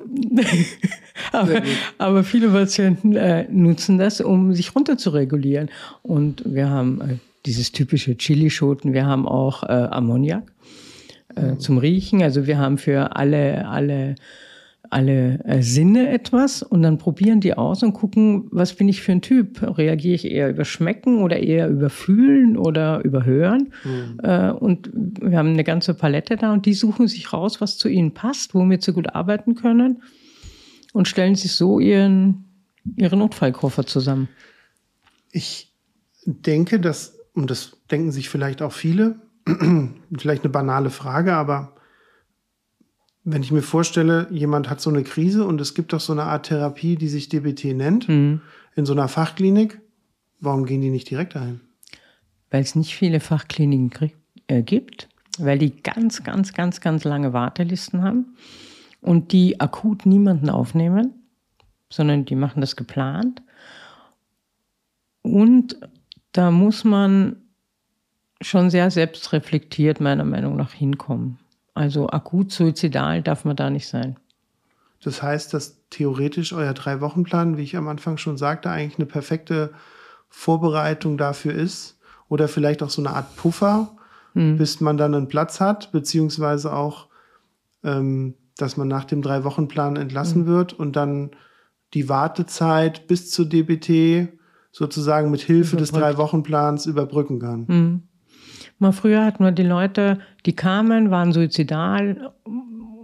<laughs> aber, aber viele Patienten äh, nutzen das, um sich runter zu regulieren. Und wir haben äh, dieses typische Chilischoten, wir haben auch äh, Ammoniak äh, zum Riechen. Also wir haben für alle, alle alle äh, Sinne etwas und dann probieren die aus und gucken, was bin ich für ein Typ? Reagiere ich eher über Schmecken oder eher über Fühlen oder über Hören? Äh, und wir haben eine ganze Palette da und die suchen sich raus, was zu ihnen passt, womit sie gut arbeiten können und stellen sich so ihren, ihren Notfallkoffer zusammen. Ich denke, dass, und das denken sich vielleicht auch viele, <clears throat> vielleicht eine banale Frage, aber wenn ich mir vorstelle, jemand hat so eine Krise und es gibt doch so eine Art Therapie, die sich DBT nennt, mhm. in so einer Fachklinik, warum gehen die nicht direkt dahin? Weil es nicht viele Fachkliniken äh, gibt, weil die ganz, ganz, ganz, ganz lange Wartelisten haben und die akut niemanden aufnehmen, sondern die machen das geplant. Und da muss man schon sehr selbstreflektiert meiner Meinung nach hinkommen. Also akut suizidal darf man da nicht sein. Das heißt, dass theoretisch euer Drei-Wochen-Plan, wie ich am Anfang schon sagte, eigentlich eine perfekte Vorbereitung dafür ist oder vielleicht auch so eine Art Puffer, hm. bis man dann einen Platz hat, beziehungsweise auch, ähm, dass man nach dem Drei-Wochen-Plan entlassen hm. wird und dann die Wartezeit bis zur DBT sozusagen mit Hilfe des Drei-Wochen-Plans überbrücken kann. Hm. Mal früher hatten wir die Leute, die kamen, waren suizidal,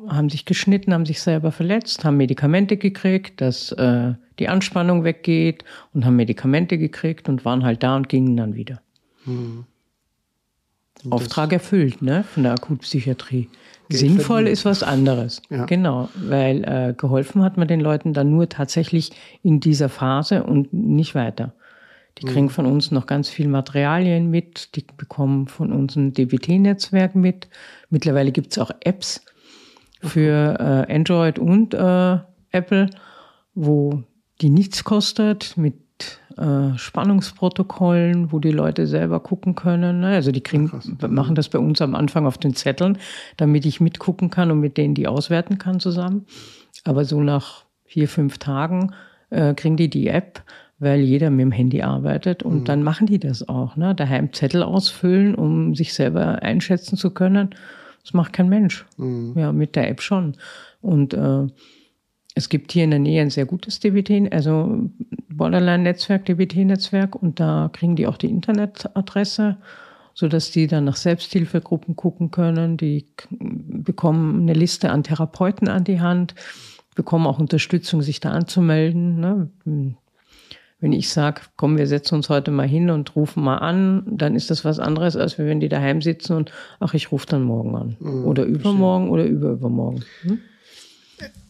haben sich geschnitten, haben sich selber verletzt, haben Medikamente gekriegt, dass äh, die Anspannung weggeht und haben Medikamente gekriegt und waren halt da und gingen dann wieder. Hm. Auftrag erfüllt, ne, von der Akutpsychiatrie. Geld Sinnvoll ist was anderes. Ja. Genau, weil äh, geholfen hat man den Leuten dann nur tatsächlich in dieser Phase und nicht weiter. Die kriegen von uns noch ganz viel Materialien mit, die bekommen von uns ein DBT-Netzwerk mit. Mittlerweile gibt es auch Apps für äh, Android und äh, Apple, wo die nichts kostet, mit äh, Spannungsprotokollen, wo die Leute selber gucken können. Ne? Also die kriegen, machen das bei uns am Anfang auf den Zetteln, damit ich mitgucken kann und mit denen die auswerten kann zusammen. Aber so nach vier, fünf Tagen äh, kriegen die die App weil jeder mit dem Handy arbeitet und mhm. dann machen die das auch. Ne? Daheim Zettel ausfüllen, um sich selber einschätzen zu können. Das macht kein Mensch. Mhm. Ja, mit der App schon. Und äh, es gibt hier in der Nähe ein sehr gutes DBT, also Borderline-Netzwerk, DBT-Netzwerk, und da kriegen die auch die Internetadresse, sodass die dann nach Selbsthilfegruppen gucken können. Die bekommen eine Liste an Therapeuten an die Hand, bekommen auch Unterstützung, sich da anzumelden. Ne? Wenn ich sage, komm, wir setzen uns heute mal hin und rufen mal an, dann ist das was anderes, als wenn die daheim sitzen und ach, ich rufe dann morgen an. Mhm, oder übermorgen oder überübermorgen. Hm?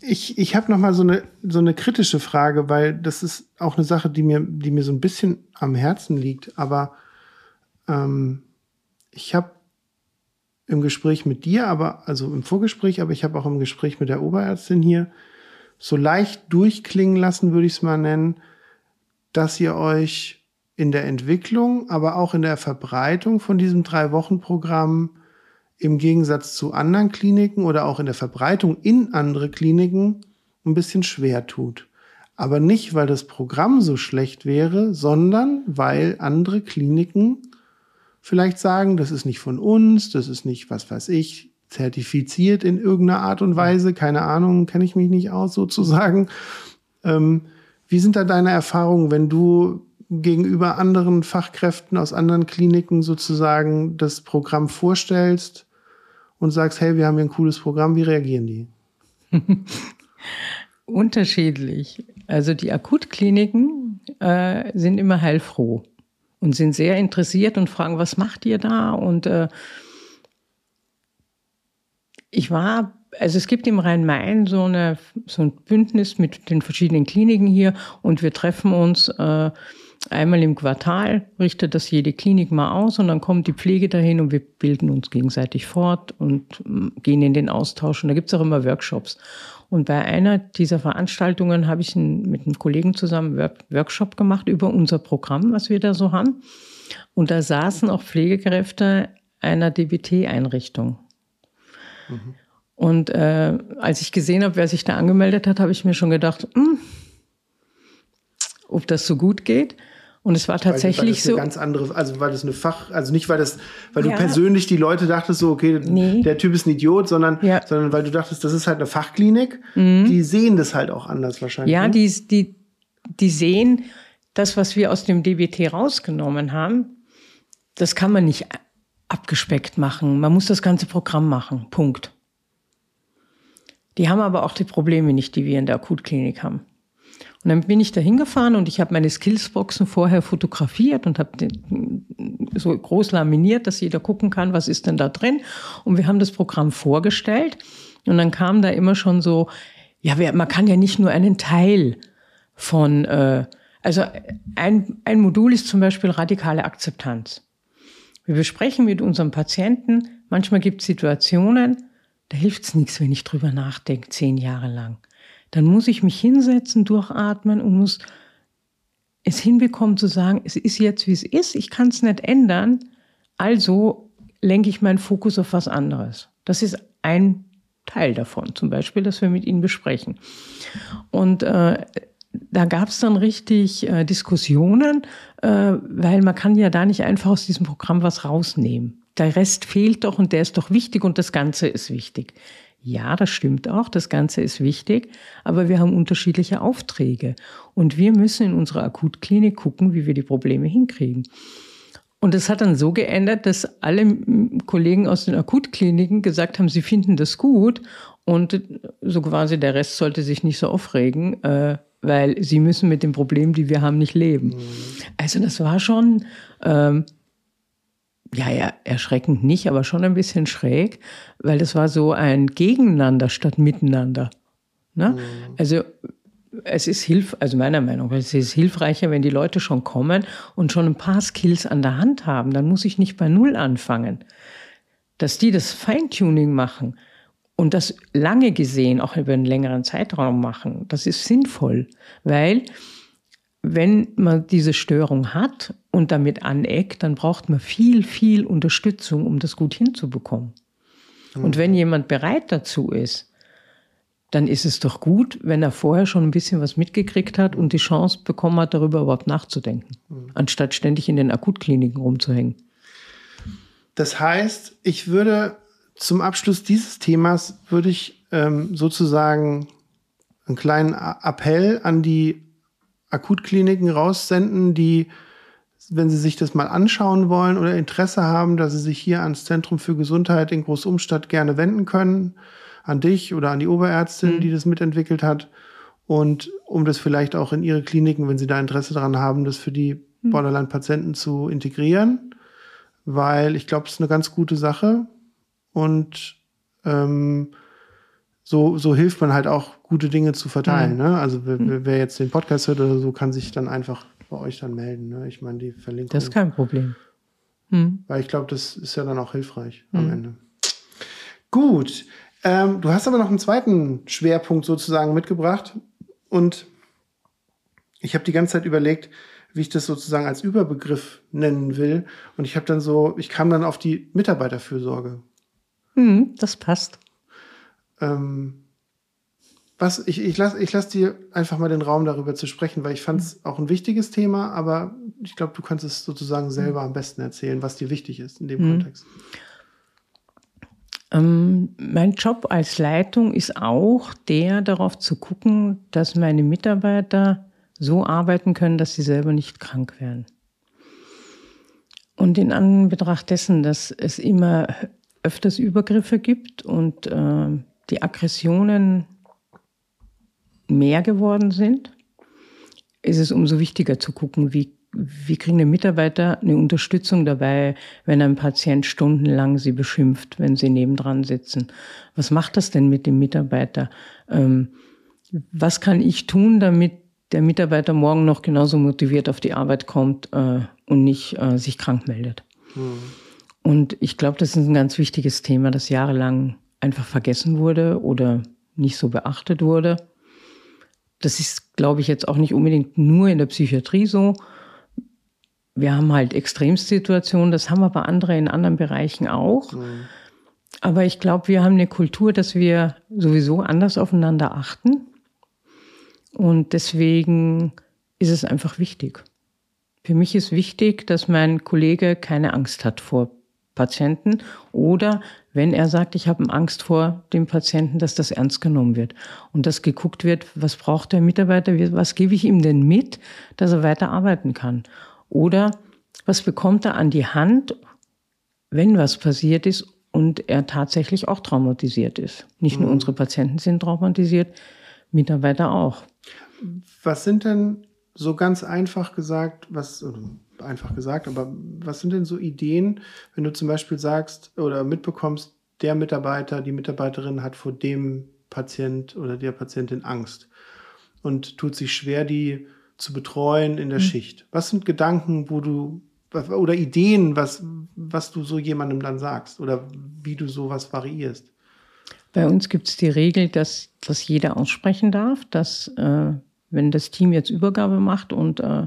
Ich, ich habe noch mal so eine, so eine kritische Frage, weil das ist auch eine Sache, die mir, die mir so ein bisschen am Herzen liegt. Aber ähm, ich habe im Gespräch mit dir, aber also im Vorgespräch, aber ich habe auch im Gespräch mit der Oberärztin hier so leicht durchklingen lassen, würde ich es mal nennen, dass ihr euch in der Entwicklung, aber auch in der Verbreitung von diesem Drei-Wochen-Programm im Gegensatz zu anderen Kliniken oder auch in der Verbreitung in andere Kliniken ein bisschen schwer tut. Aber nicht, weil das Programm so schlecht wäre, sondern weil andere Kliniken vielleicht sagen, das ist nicht von uns, das ist nicht, was weiß ich, zertifiziert in irgendeiner Art und Weise, keine Ahnung, kenne ich mich nicht aus sozusagen. Ähm, wie sind da deine Erfahrungen, wenn du gegenüber anderen Fachkräften aus anderen Kliniken sozusagen das Programm vorstellst und sagst, hey, wir haben hier ein cooles Programm, wie reagieren die? <laughs> Unterschiedlich. Also die Akutkliniken äh, sind immer heilfroh und sind sehr interessiert und fragen, was macht ihr da? Und äh, ich war also es gibt im Rhein-Main so, eine, so ein Bündnis mit den verschiedenen Kliniken hier und wir treffen uns äh, einmal im Quartal, richtet das jede Klinik mal aus und dann kommt die Pflege dahin und wir bilden uns gegenseitig fort und mm, gehen in den Austausch. Und da gibt's auch immer Workshops. Und bei einer dieser Veranstaltungen habe ich mit einem Kollegen zusammen einen Workshop gemacht über unser Programm, was wir da so haben. Und da saßen auch Pflegekräfte einer DBT-Einrichtung. Mhm. Und äh, als ich gesehen habe, wer sich da angemeldet hat, habe ich mir schon gedacht, hm, ob das so gut geht. Und es war tatsächlich weil, weil das so. ganz andere, also weil das eine Fach, also nicht weil das, weil ja. du persönlich die Leute dachtest so, okay, nee. der Typ ist ein Idiot, sondern, ja. sondern weil du dachtest, das ist halt eine Fachklinik. Mhm. Die sehen das halt auch anders wahrscheinlich. Ja, ne? die, die, die sehen das, was wir aus dem DBT rausgenommen haben. Das kann man nicht abgespeckt machen. Man muss das ganze Programm machen. Punkt. Die haben aber auch die Probleme nicht, die wir in der Akutklinik haben. Und dann bin ich da hingefahren und ich habe meine Skillsboxen vorher fotografiert und habe so groß laminiert, dass jeder gucken kann, was ist denn da drin. Und wir haben das Programm vorgestellt. Und dann kam da immer schon so, ja, man kann ja nicht nur einen Teil von, äh, also ein, ein Modul ist zum Beispiel radikale Akzeptanz. Wir besprechen mit unserem Patienten, manchmal gibt es Situationen, da hilft es nichts, wenn ich drüber nachdenke, zehn Jahre lang dann muss ich mich hinsetzen, durchatmen und muss es hinbekommen zu sagen, es ist jetzt, wie es ist, ich kann es nicht ändern, also lenke ich meinen Fokus auf was anderes. Das ist ein Teil davon, zum Beispiel, das wir mit Ihnen besprechen. Und äh, da gab es dann richtig äh, Diskussionen, äh, weil man kann ja da nicht einfach aus diesem Programm was rausnehmen. Der Rest fehlt doch und der ist doch wichtig und das Ganze ist wichtig. Ja, das stimmt auch, das Ganze ist wichtig, aber wir haben unterschiedliche Aufträge und wir müssen in unserer Akutklinik gucken, wie wir die Probleme hinkriegen. Und das hat dann so geändert, dass alle Kollegen aus den Akutkliniken gesagt haben, sie finden das gut und so quasi der Rest sollte sich nicht so aufregen, äh, weil sie müssen mit den Problemen, die wir haben, nicht leben. Mhm. Also das war schon ähm, ja, ja, erschreckend nicht, aber schon ein bisschen schräg, weil das war so ein Gegeneinander statt Miteinander. Ne? Mhm. Also es ist hilf, also meiner Meinung nach, es ist hilfreicher, wenn die Leute schon kommen und schon ein paar Skills an der Hand haben. Dann muss ich nicht bei Null anfangen. Dass die das Feintuning machen und das lange gesehen auch über einen längeren Zeitraum machen, das ist sinnvoll, weil wenn man diese Störung hat und damit aneckt, dann braucht man viel, viel Unterstützung, um das gut hinzubekommen. Mhm. Und wenn jemand bereit dazu ist, dann ist es doch gut, wenn er vorher schon ein bisschen was mitgekriegt hat und die Chance bekommen hat, darüber überhaupt nachzudenken, mhm. anstatt ständig in den Akutkliniken rumzuhängen. Das heißt, ich würde zum Abschluss dieses Themas würde ich ähm, sozusagen einen kleinen Appell an die Akutkliniken raussenden, die, wenn sie sich das mal anschauen wollen oder Interesse haben, dass sie sich hier ans Zentrum für Gesundheit in Großumstadt gerne wenden können, an dich oder an die Oberärztin, mhm. die das mitentwickelt hat. Und um das vielleicht auch in ihre Kliniken, wenn sie da Interesse daran haben, das für die mhm. Borderline-Patienten zu integrieren. Weil ich glaube, es ist eine ganz gute Sache. Und ähm, so, so hilft man halt auch, gute Dinge zu verteilen. Mhm. Ne? Also wer, mhm. wer, jetzt den Podcast hört oder so, kann sich dann einfach bei euch dann melden. Ne? Ich meine, die Verlinkung. Das ist kein Problem. Mhm. Weil ich glaube, das ist ja dann auch hilfreich am mhm. Ende. Gut. Ähm, du hast aber noch einen zweiten Schwerpunkt sozusagen mitgebracht. Und ich habe die ganze Zeit überlegt, wie ich das sozusagen als Überbegriff nennen will. Und ich habe dann so, ich kam dann auf die Mitarbeiterfürsorge. Mhm, das passt. Ähm, was, ich, ich lasse ich lass dir einfach mal den Raum darüber zu sprechen, weil ich fand es auch ein wichtiges Thema, aber ich glaube, du kannst es sozusagen selber am besten erzählen, was dir wichtig ist in dem mhm. Kontext. Ähm, mein Job als Leitung ist auch der, darauf zu gucken, dass meine Mitarbeiter so arbeiten können, dass sie selber nicht krank werden. Und in Anbetracht dessen, dass es immer öfters Übergriffe gibt und äh, die Aggressionen mehr geworden sind, ist es umso wichtiger zu gucken, wie, wie kriegen die Mitarbeiter eine Unterstützung dabei, wenn ein Patient stundenlang sie beschimpft, wenn sie nebendran sitzen. Was macht das denn mit dem Mitarbeiter? Ähm, was kann ich tun, damit der Mitarbeiter morgen noch genauso motiviert auf die Arbeit kommt äh, und nicht äh, sich krank meldet? Mhm. Und ich glaube, das ist ein ganz wichtiges Thema, das jahrelang einfach vergessen wurde oder nicht so beachtet wurde. Das ist, glaube ich, jetzt auch nicht unbedingt nur in der Psychiatrie so. Wir haben halt Extremsituationen, das haben aber andere in anderen Bereichen auch. Mhm. Aber ich glaube, wir haben eine Kultur, dass wir sowieso anders aufeinander achten. Und deswegen ist es einfach wichtig. Für mich ist wichtig, dass mein Kollege keine Angst hat vor Patienten oder wenn er sagt, ich habe Angst vor dem Patienten, dass das ernst genommen wird und dass geguckt wird, was braucht der Mitarbeiter, was gebe ich ihm denn mit, dass er weiter arbeiten kann oder was bekommt er an die Hand, wenn was passiert ist und er tatsächlich auch traumatisiert ist. Nicht nur mhm. unsere Patienten sind traumatisiert, Mitarbeiter auch. Was sind denn so ganz einfach gesagt, was, einfach gesagt, aber was sind denn so Ideen, wenn du zum Beispiel sagst oder mitbekommst, der Mitarbeiter, die Mitarbeiterin hat vor dem Patient oder der Patientin Angst und tut sich schwer, die zu betreuen in der mhm. Schicht. Was sind Gedanken, wo du oder Ideen, was, was du so jemandem dann sagst oder wie du sowas variierst? Bei uns gibt es die Regel, dass, dass jeder aussprechen darf, dass äh, wenn das Team jetzt Übergabe macht und äh,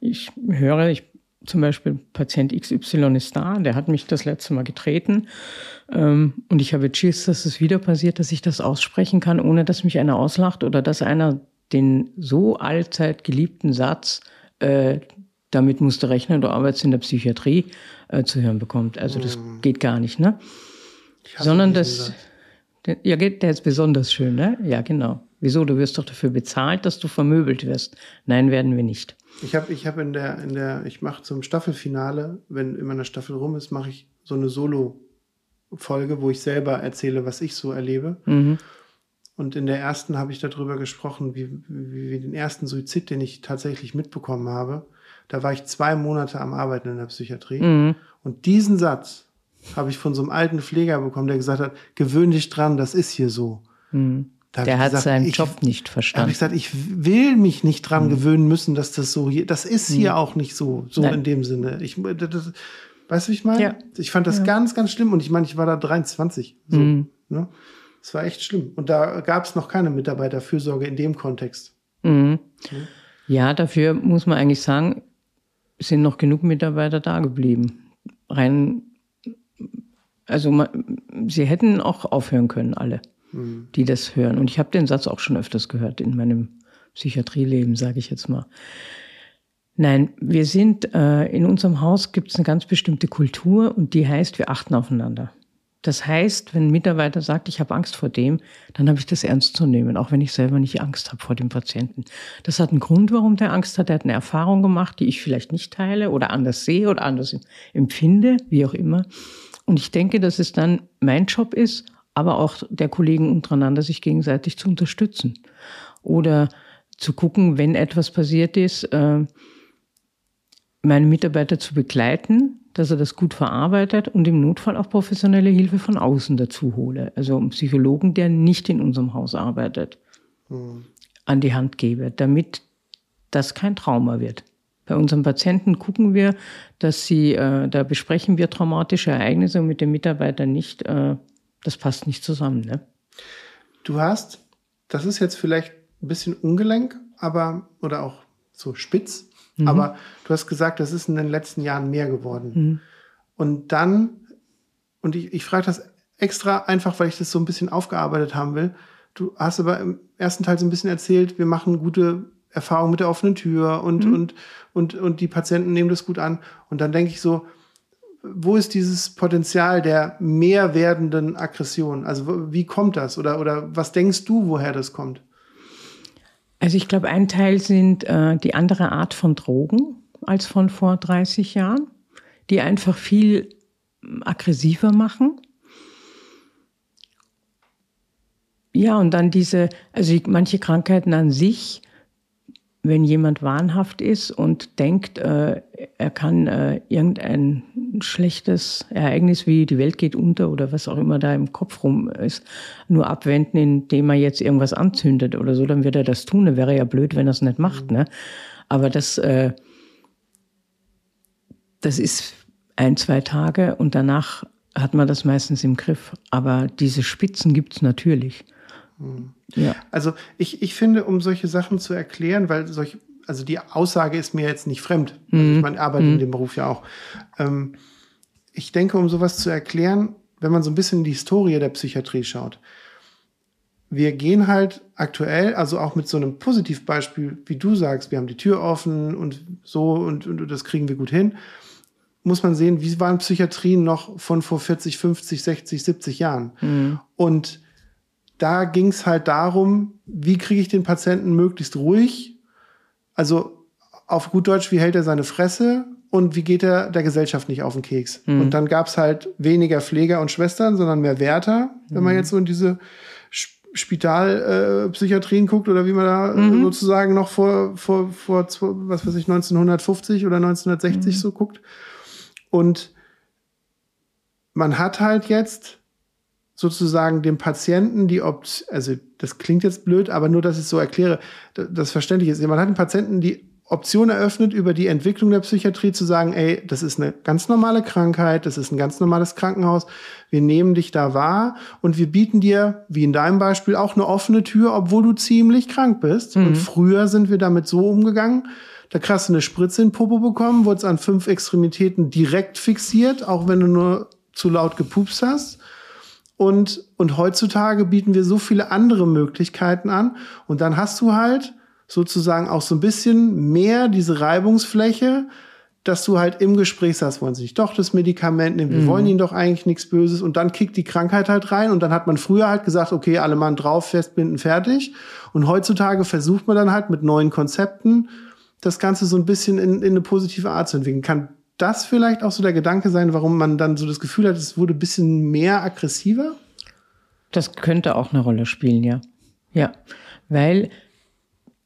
ich höre, ich zum Beispiel Patient XY ist da, der hat mich das letzte Mal getreten ähm, und ich habe Schiss, dass es wieder passiert, dass ich das aussprechen kann, ohne dass mich einer auslacht oder dass einer den so allzeit geliebten Satz, äh, damit musst du rechnen, du arbeitest in der Psychiatrie, äh, zu hören bekommt. Also das mhm. geht gar nicht, ne? Sondern das, der, ja, der ist besonders schön, ne? Ja, genau. Wieso? Du wirst doch dafür bezahlt, dass du vermöbelt wirst. Nein, werden wir nicht. Ich habe ich hab in der, in der, ich mache zum Staffelfinale, wenn immer eine Staffel rum ist, mache ich so eine Solo-Folge, wo ich selber erzähle, was ich so erlebe. Mhm. Und in der ersten habe ich darüber gesprochen, wie, wie, wie den ersten Suizid, den ich tatsächlich mitbekommen habe. Da war ich zwei Monate am Arbeiten in der Psychiatrie. Mhm. Und diesen Satz habe ich von so einem alten Pfleger bekommen, der gesagt hat, gewöhn dich dran, das ist hier so. Mhm. Der hat gesagt, seinen ich, Job nicht verstanden. habe ich gesagt, ich will mich nicht dran mhm. gewöhnen müssen, dass das so hier, das ist hier mhm. auch nicht so, so Nein. in dem Sinne. Ich, das, weißt du, wie ich meine? Ja. Ich fand das ja. ganz, ganz schlimm und ich meine, ich war da 23. So, mhm. ne? Das war echt schlimm. Und da gab es noch keine Mitarbeiterfürsorge in dem Kontext. Mhm. Ja, dafür muss man eigentlich sagen, sind noch genug Mitarbeiter da geblieben. Rein, also man, sie hätten auch aufhören können, alle die das hören. Und ich habe den Satz auch schon öfters gehört in meinem Psychiatrieleben, sage ich jetzt mal. Nein, wir sind, äh, in unserem Haus gibt es eine ganz bestimmte Kultur und die heißt, wir achten aufeinander. Das heißt, wenn ein Mitarbeiter sagt, ich habe Angst vor dem, dann habe ich das ernst zu nehmen, auch wenn ich selber nicht Angst habe vor dem Patienten. Das hat einen Grund, warum der Angst hat. Er hat eine Erfahrung gemacht, die ich vielleicht nicht teile oder anders sehe oder anders empfinde, wie auch immer. Und ich denke, dass es dann mein Job ist, aber auch der Kollegen untereinander sich gegenseitig zu unterstützen. Oder zu gucken, wenn etwas passiert ist, äh, meine Mitarbeiter zu begleiten, dass er das gut verarbeitet und im Notfall auch professionelle Hilfe von außen dazu hole. Also einen Psychologen, der nicht in unserem Haus arbeitet, mhm. an die Hand gebe, damit das kein Trauma wird. Bei unseren Patienten gucken wir, dass sie, äh, da besprechen wir traumatische Ereignisse und mit den Mitarbeitern nicht äh, das passt nicht zusammen, ne? Du hast, das ist jetzt vielleicht ein bisschen ungelenk, aber, oder auch so spitz, mhm. aber du hast gesagt, das ist in den letzten Jahren mehr geworden. Mhm. Und dann, und ich, ich frage das extra einfach, weil ich das so ein bisschen aufgearbeitet haben will. Du hast aber im ersten Teil so ein bisschen erzählt, wir machen gute Erfahrungen mit der offenen Tür und, mhm. und, und, und die Patienten nehmen das gut an. Und dann denke ich so, wo ist dieses Potenzial der mehr werdenden Aggression? Also wie kommt das? Oder, oder was denkst du, woher das kommt? Also ich glaube, ein Teil sind äh, die andere Art von Drogen als von vor 30 Jahren, die einfach viel aggressiver machen. Ja, und dann diese, also manche Krankheiten an sich wenn jemand wahnhaft ist und denkt, äh, er kann äh, irgendein schlechtes Ereignis wie die Welt geht unter oder was auch immer da im Kopf rum ist, nur abwenden, indem er jetzt irgendwas anzündet oder so, dann wird er das tun. Er wäre ja blöd, wenn er es nicht macht. Ne? Aber das, äh, das ist ein, zwei Tage und danach hat man das meistens im Griff. Aber diese Spitzen gibt's natürlich. Ja. Also ich, ich finde, um solche Sachen zu erklären, weil solche, also die Aussage ist mir jetzt nicht fremd. Also ich mhm. meine, arbeite mhm. in dem Beruf ja auch. Ähm, ich denke, um sowas zu erklären, wenn man so ein bisschen in die Historie der Psychiatrie schaut, wir gehen halt aktuell, also auch mit so einem Positivbeispiel, wie du sagst, wir haben die Tür offen und so und, und das kriegen wir gut hin, muss man sehen, wie waren Psychiatrien noch von vor 40, 50, 60, 70 Jahren. Mhm. Und da ging es halt darum, wie kriege ich den Patienten möglichst ruhig, also auf gut Deutsch, wie hält er seine Fresse und wie geht er der Gesellschaft nicht auf den Keks. Mhm. Und dann gab es halt weniger Pfleger und Schwestern, sondern mehr Wärter, wenn man mhm. jetzt so in diese Spitalpsychiatrien äh, guckt oder wie man da mhm. sozusagen noch vor, vor, vor, was weiß ich, 1950 oder 1960 mhm. so guckt. Und man hat halt jetzt sozusagen dem Patienten die Option, also das klingt jetzt blöd, aber nur, dass ich es so erkläre, das verständlich ist. Man hat dem Patienten die Option eröffnet, über die Entwicklung der Psychiatrie zu sagen, ey, das ist eine ganz normale Krankheit, das ist ein ganz normales Krankenhaus, wir nehmen dich da wahr und wir bieten dir, wie in deinem Beispiel, auch eine offene Tür, obwohl du ziemlich krank bist. Mhm. Und früher sind wir damit so umgegangen, da krass eine Spritze in Popo bekommen, wurde es an fünf Extremitäten direkt fixiert, auch wenn du nur zu laut gepupst hast. Und, und heutzutage bieten wir so viele andere Möglichkeiten an. Und dann hast du halt sozusagen auch so ein bisschen mehr diese Reibungsfläche, dass du halt im Gespräch sagst, wollen sie nicht doch das Medikament nehmen, wir mhm. wollen ihnen doch eigentlich nichts Böses und dann kickt die Krankheit halt rein und dann hat man früher halt gesagt, okay, alle Mann drauf, festbinden, fertig und heutzutage versucht man dann halt mit neuen Konzepten das Ganze so ein bisschen in, in eine positive Art zu entwickeln. Kann das vielleicht auch so der Gedanke sein, warum man dann so das Gefühl hat, es wurde ein bisschen mehr aggressiver? Das könnte auch eine Rolle spielen, ja. Ja, weil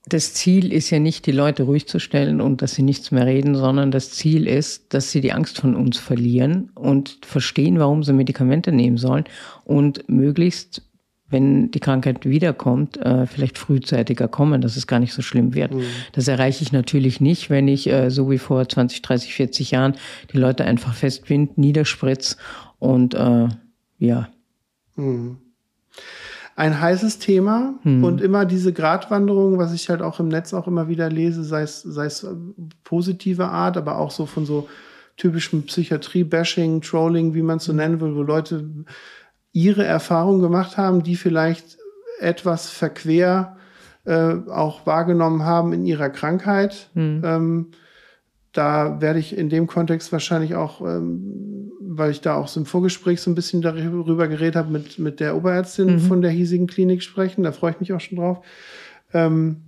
das Ziel ist ja nicht, die Leute ruhig zu stellen und dass sie nichts mehr reden, sondern das Ziel ist, dass sie die Angst von uns verlieren und verstehen, warum sie Medikamente nehmen sollen und möglichst wenn die Krankheit wiederkommt, äh, vielleicht frühzeitiger kommen, dass es gar nicht so schlimm wird. Mhm. Das erreiche ich natürlich nicht, wenn ich äh, so wie vor 20, 30, 40 Jahren die Leute einfach festbind, niederspritz und äh, ja. Mhm. Ein heißes Thema mhm. und immer diese Gratwanderung, was ich halt auch im Netz auch immer wieder lese, sei es, sei es positive Art, aber auch so von so typischem Psychiatrie-Bashing, Trolling, wie man es so nennen will, wo Leute ihre Erfahrungen gemacht haben, die vielleicht etwas verquer äh, auch wahrgenommen haben in ihrer Krankheit. Mhm. Ähm, da werde ich in dem Kontext wahrscheinlich auch, ähm, weil ich da auch so im Vorgespräch so ein bisschen darüber geredet habe, mit, mit der Oberärztin mhm. von der hiesigen Klinik sprechen. Da freue ich mich auch schon drauf. Ähm,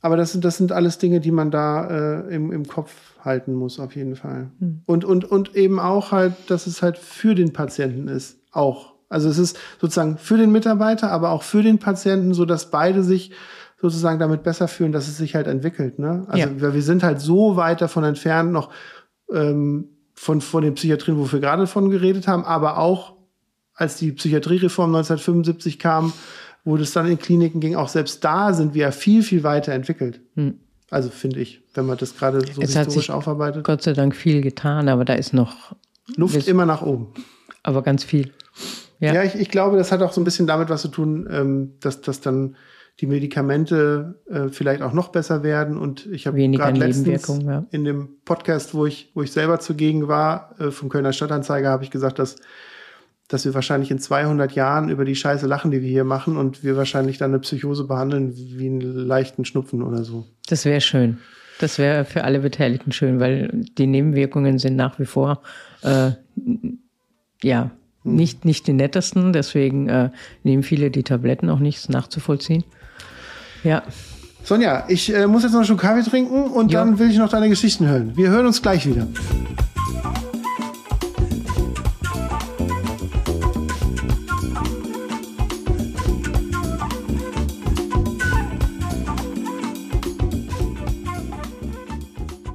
aber das sind, das sind alles Dinge, die man da äh, im, im Kopf halten muss, auf jeden Fall. Mhm. Und, und, und eben auch halt, dass es halt für den Patienten ist, auch. Also es ist sozusagen für den Mitarbeiter, aber auch für den Patienten, so dass beide sich sozusagen damit besser fühlen, dass es sich halt entwickelt. Ne? Also ja. wir sind halt so weit davon entfernt, noch ähm, von, von den Psychiatrien, wo wir gerade von geredet haben, aber auch als die Psychiatriereform 1975 kam, wo das dann in Kliniken ging, auch selbst da sind wir ja viel, viel weiter entwickelt. Hm. Also finde ich, wenn man das gerade so es historisch aufarbeitet. Gott sei Dank viel getan, aber da ist noch Luft immer nach oben. Aber ganz viel. Ja, ja ich, ich glaube, das hat auch so ein bisschen damit was zu tun, ähm, dass, dass dann die Medikamente äh, vielleicht auch noch besser werden. Und ich habe gerade letztens ja. in dem Podcast, wo ich, wo ich selber zugegen war, äh, vom Kölner Stadtanzeiger, habe ich gesagt, dass, dass wir wahrscheinlich in 200 Jahren über die Scheiße lachen, die wir hier machen und wir wahrscheinlich dann eine Psychose behandeln wie einen leichten Schnupfen oder so. Das wäre schön. Das wäre für alle Beteiligten schön, weil die Nebenwirkungen sind nach wie vor äh, ja. Nicht, nicht die nettesten, deswegen äh, nehmen viele die Tabletten auch nicht, nachzuvollziehen. Ja. Sonja, ich äh, muss jetzt noch einen Schluck Kaffee trinken und jo. dann will ich noch deine Geschichten hören. Wir hören uns gleich wieder.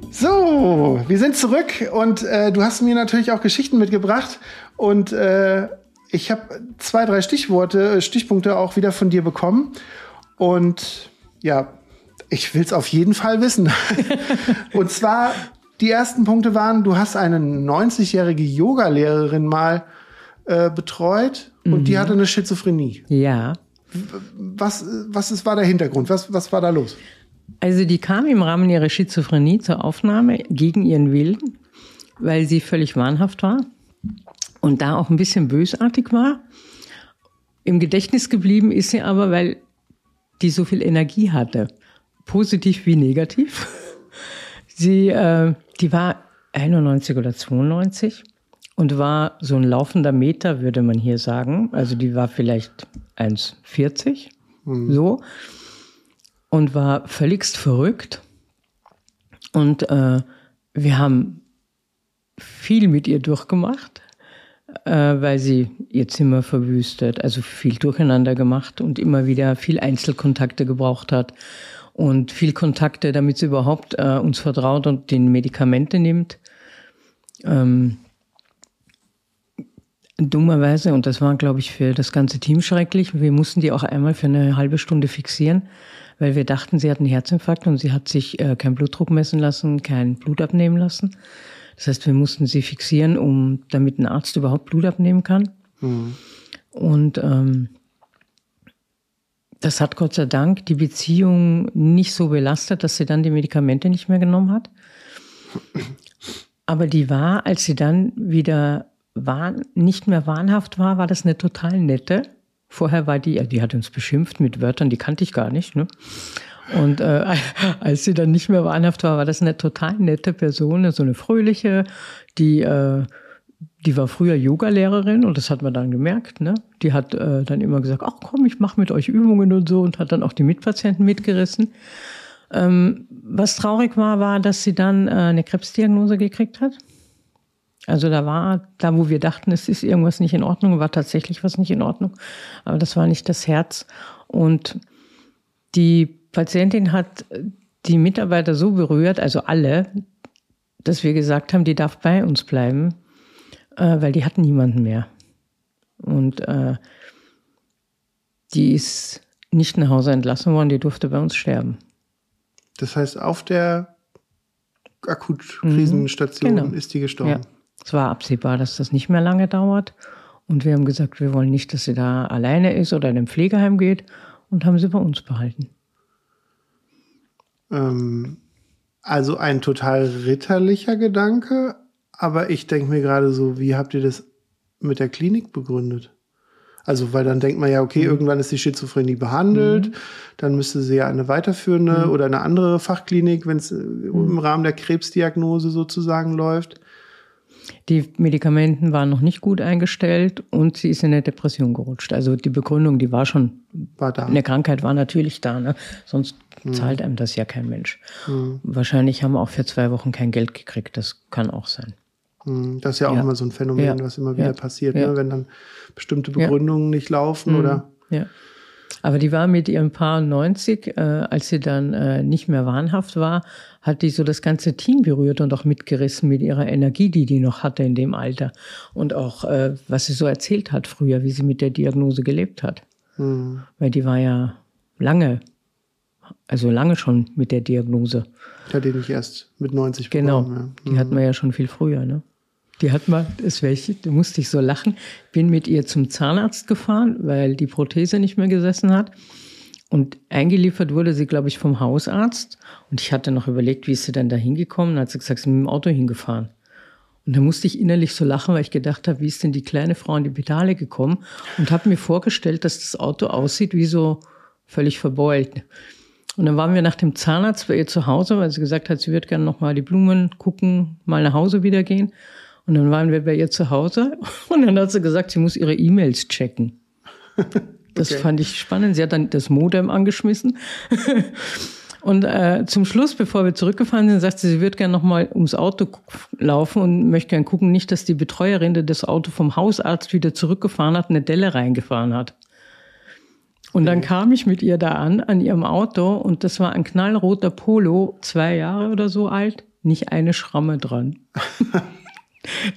So, wir sind zurück und äh, du hast mir natürlich auch Geschichten mitgebracht und äh, ich habe zwei, drei Stichworte, äh, Stichpunkte auch wieder von dir bekommen und ja, ich will es auf jeden Fall wissen. <laughs> und zwar die ersten Punkte waren, du hast eine 90-jährige Yogalehrerin mal äh, betreut und mhm. die hatte eine Schizophrenie. Ja. Was, was ist, war der Hintergrund? Was, was war da los? Also die kam im Rahmen ihrer Schizophrenie zur Aufnahme gegen ihren Willen, weil sie völlig wahnhaft war und da auch ein bisschen bösartig war. Im Gedächtnis geblieben ist sie aber, weil die so viel Energie hatte, positiv wie negativ. <laughs> Sie, äh, die war 91 oder 92 und war so ein laufender Meter, würde man hier sagen. Also die war vielleicht 1,40 mhm. so und war völligst verrückt. Und äh, wir haben viel mit ihr durchgemacht. äh, weil sie ihr Zimmer verwüstet, also viel durcheinander gemacht und immer wieder viel Einzelkontakte gebraucht hat und viel Kontakte, damit sie überhaupt äh, uns vertraut und den Medikamente nimmt. Ähm, dummerweise, und das war, glaube ich, für das ganze Team schrecklich, wir mussten die auch einmal für eine halbe Stunde fixieren, weil wir dachten, sie hat einen Herzinfarkt und sie hat sich äh, keinen Blutdruck messen lassen, kein Blut abnehmen lassen. Das heißt, wir mussten sie fixieren, um damit ein Arzt überhaupt Blut abnehmen kann. Mhm. Und ähm, das hat Gott sei Dank die Beziehung nicht so belastet, dass sie dann die Medikamente nicht mehr genommen hat. Aber die war, als sie dann wieder wahn, nicht mehr wahnhaft war, war das eine total nette. Vorher war die, die hat uns beschimpft mit Wörtern, die kannte ich gar nicht. Ne? Und äh, <laughs> als sie dann nicht mehr wahnhaft war, war das eine total nette Person, so eine fröhliche, die, äh, die war früher Yogalehrerin und das hat man dann gemerkt. Ne? Die hat äh, dann immer gesagt, ach komm, ich mache mit euch Übungen und so und hat dann auch die Mitpatienten mitgerissen. Ähm, was traurig war, war, dass sie dann äh, eine Krebsdiagnose gekriegt hat. Also da war, da wo wir dachten, es ist irgendwas nicht in Ordnung, war tatsächlich was nicht in Ordnung. Aber das war nicht das Herz. Und die Patientin hat die Mitarbeiter so berührt, also alle, dass wir gesagt haben, die darf bei uns bleiben, äh, weil die hatten niemanden mehr. Und äh, die ist nicht nach Hause entlassen worden, die durfte bei uns sterben. Das heißt, auf der Akutkrisenstation mhm, genau. ist die gestorben. Ja. Es war absehbar, dass das nicht mehr lange dauert. Und wir haben gesagt, wir wollen nicht, dass sie da alleine ist oder in ein Pflegeheim geht und haben sie bei uns behalten. Ähm, also ein total ritterlicher Gedanke, aber ich denke mir gerade so, wie habt ihr das mit der Klinik begründet? Also, weil dann denkt man ja, okay, mhm. irgendwann ist die Schizophrenie behandelt, mhm. dann müsste sie ja eine weiterführende mhm. oder eine andere Fachklinik, wenn es äh, mhm. im Rahmen der Krebsdiagnose sozusagen läuft. Die Medikamenten waren noch nicht gut eingestellt und sie ist in eine Depression gerutscht. Also die Begründung, die war schon, war da. eine Krankheit war natürlich da, ne? sonst mhm. zahlt einem das ja kein Mensch. Mhm. Wahrscheinlich haben wir auch für zwei Wochen kein Geld gekriegt, das kann auch sein. Mhm. Das ist ja auch ja. immer so ein Phänomen, ja. was immer wieder ja. passiert, ne? wenn dann bestimmte Begründungen nicht laufen oder. Mhm. Ja. Aber die war mit ihrem Paar 90, äh, als sie dann äh, nicht mehr wahnhaft war, hat die so das ganze Team berührt und auch mitgerissen mit ihrer Energie, die die noch hatte in dem Alter. Und auch, äh, was sie so erzählt hat früher, wie sie mit der Diagnose gelebt hat. Mhm. Weil die war ja lange, also lange schon mit der Diagnose. Hat die nicht erst mit 90 Genau, bekommen, ja. mhm. die hatten wir ja schon viel früher, ne? Die hat mal, das welche, da musste ich so lachen, bin mit ihr zum Zahnarzt gefahren, weil die Prothese nicht mehr gesessen hat. Und eingeliefert wurde sie, glaube ich, vom Hausarzt. Und ich hatte noch überlegt, wie ist sie denn da hingekommen? Dann hat sie gesagt, sie ist mit dem Auto hingefahren. Und da musste ich innerlich so lachen, weil ich gedacht habe, wie ist denn die kleine Frau in die Pedale gekommen? Und habe mir vorgestellt, dass das Auto aussieht wie so völlig verbeult. Und dann waren wir nach dem Zahnarzt bei ihr zu Hause, weil sie gesagt hat, sie würde gerne noch mal die Blumen gucken, mal nach Hause wieder gehen. Und dann waren wir bei ihr zu Hause <laughs> und dann hat sie gesagt, sie muss ihre E-Mails checken. <laughs> Das okay. fand ich spannend. Sie hat dann das Modem angeschmissen. <laughs> Und äh, zum Schluss, bevor wir zurückgefahren sind, sagte sie, sie würde gerne noch mal ums Auto laufen und möchte gerne gucken, nicht, dass die Betreuerin, die das Auto vom Hausarzt wieder zurückgefahren hat, eine Delle reingefahren hat. Und dann kam ich mit ihr da an, an ihrem Auto, und das war ein knallroter Polo, zwei Jahre oder so alt, nicht eine Schramme dran.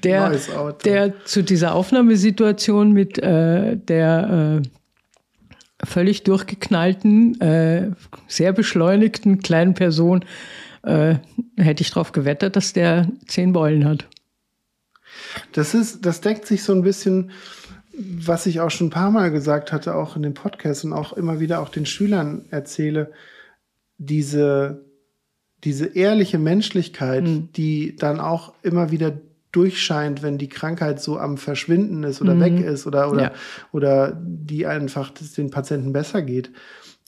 Der, der zu dieser Aufnahmesituation mit äh, der äh, völlig durchgeknallten, äh, sehr beschleunigten kleinen Person äh, hätte ich darauf gewettet, dass der zehn Beulen hat. Das ist, das deckt sich so ein bisschen, was ich auch schon ein paar Mal gesagt hatte, auch in dem Podcast und auch immer wieder auch den Schülern erzähle, diese, diese ehrliche Menschlichkeit, mhm. die dann auch immer wieder durchscheint, wenn die Krankheit so am Verschwinden ist oder mhm. weg ist oder, oder, ja. oder die einfach den Patienten besser geht.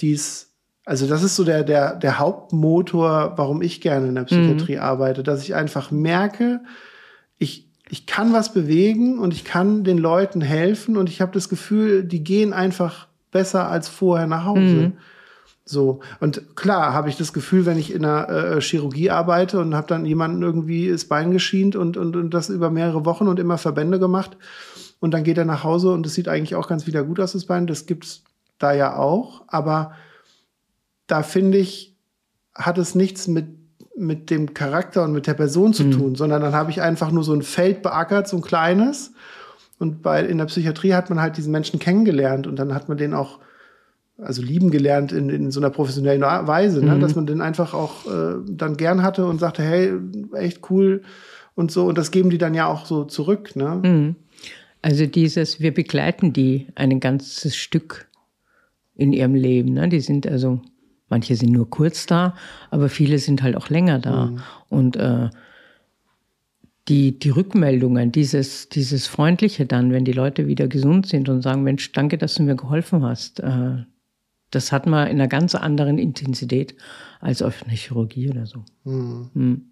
Die ist, also das ist so der, der, der Hauptmotor, warum ich gerne in der Psychiatrie mhm. arbeite, dass ich einfach merke, ich, ich kann was bewegen und ich kann den Leuten helfen und ich habe das Gefühl, die gehen einfach besser als vorher nach Hause. Mhm. So. Und klar habe ich das Gefühl, wenn ich in einer äh, Chirurgie arbeite und habe dann jemanden irgendwie das Bein geschient und, und, und das über mehrere Wochen und immer Verbände gemacht. Und dann geht er nach Hause und es sieht eigentlich auch ganz wieder gut aus, das Bein. Das gibt's da ja auch. Aber da finde ich, hat es nichts mit, mit dem Charakter und mit der Person zu mhm. tun, sondern dann habe ich einfach nur so ein Feld beackert, so ein kleines. Und bei, in der Psychiatrie hat man halt diesen Menschen kennengelernt und dann hat man den auch also lieben gelernt in, in so einer professionellen Weise, ne? Mhm. dass man den einfach auch äh, dann gern hatte und sagte, hey, echt cool und so. Und das geben die dann ja auch so zurück. Ne? Mhm. Also dieses, wir begleiten die ein ganzes Stück in ihrem Leben. Ne? Die sind also, manche sind nur kurz da, aber viele sind halt auch länger da. Mhm. Und äh, die, die Rückmeldungen, dieses, dieses Freundliche dann, wenn die Leute wieder gesund sind und sagen, Mensch, danke, dass du mir geholfen hast. Äh, das hat man in einer ganz anderen Intensität als auf einer Chirurgie oder so. Mhm. Mhm.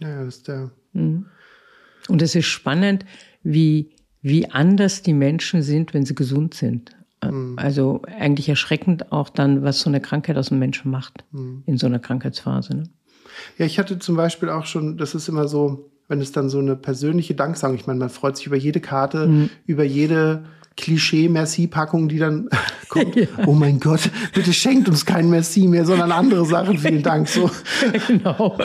Ja, das ist der. Mhm. Und es ist spannend, wie, wie anders die Menschen sind, wenn sie gesund sind. Mhm. Also eigentlich erschreckend auch dann, was so eine Krankheit aus dem Menschen macht mhm. in so einer Krankheitsphase. Ne? Ja, ich hatte zum Beispiel auch schon, das ist immer so, wenn es dann so eine persönliche Danksagung, ich meine, man freut sich über jede Karte, mhm. über jede Klischee-Merci-Packung, die dann <laughs> kommt. Ja. Oh mein Gott, bitte schenkt uns kein Merci mehr, sondern andere Sachen. Vielen Dank. So. <laughs> genau.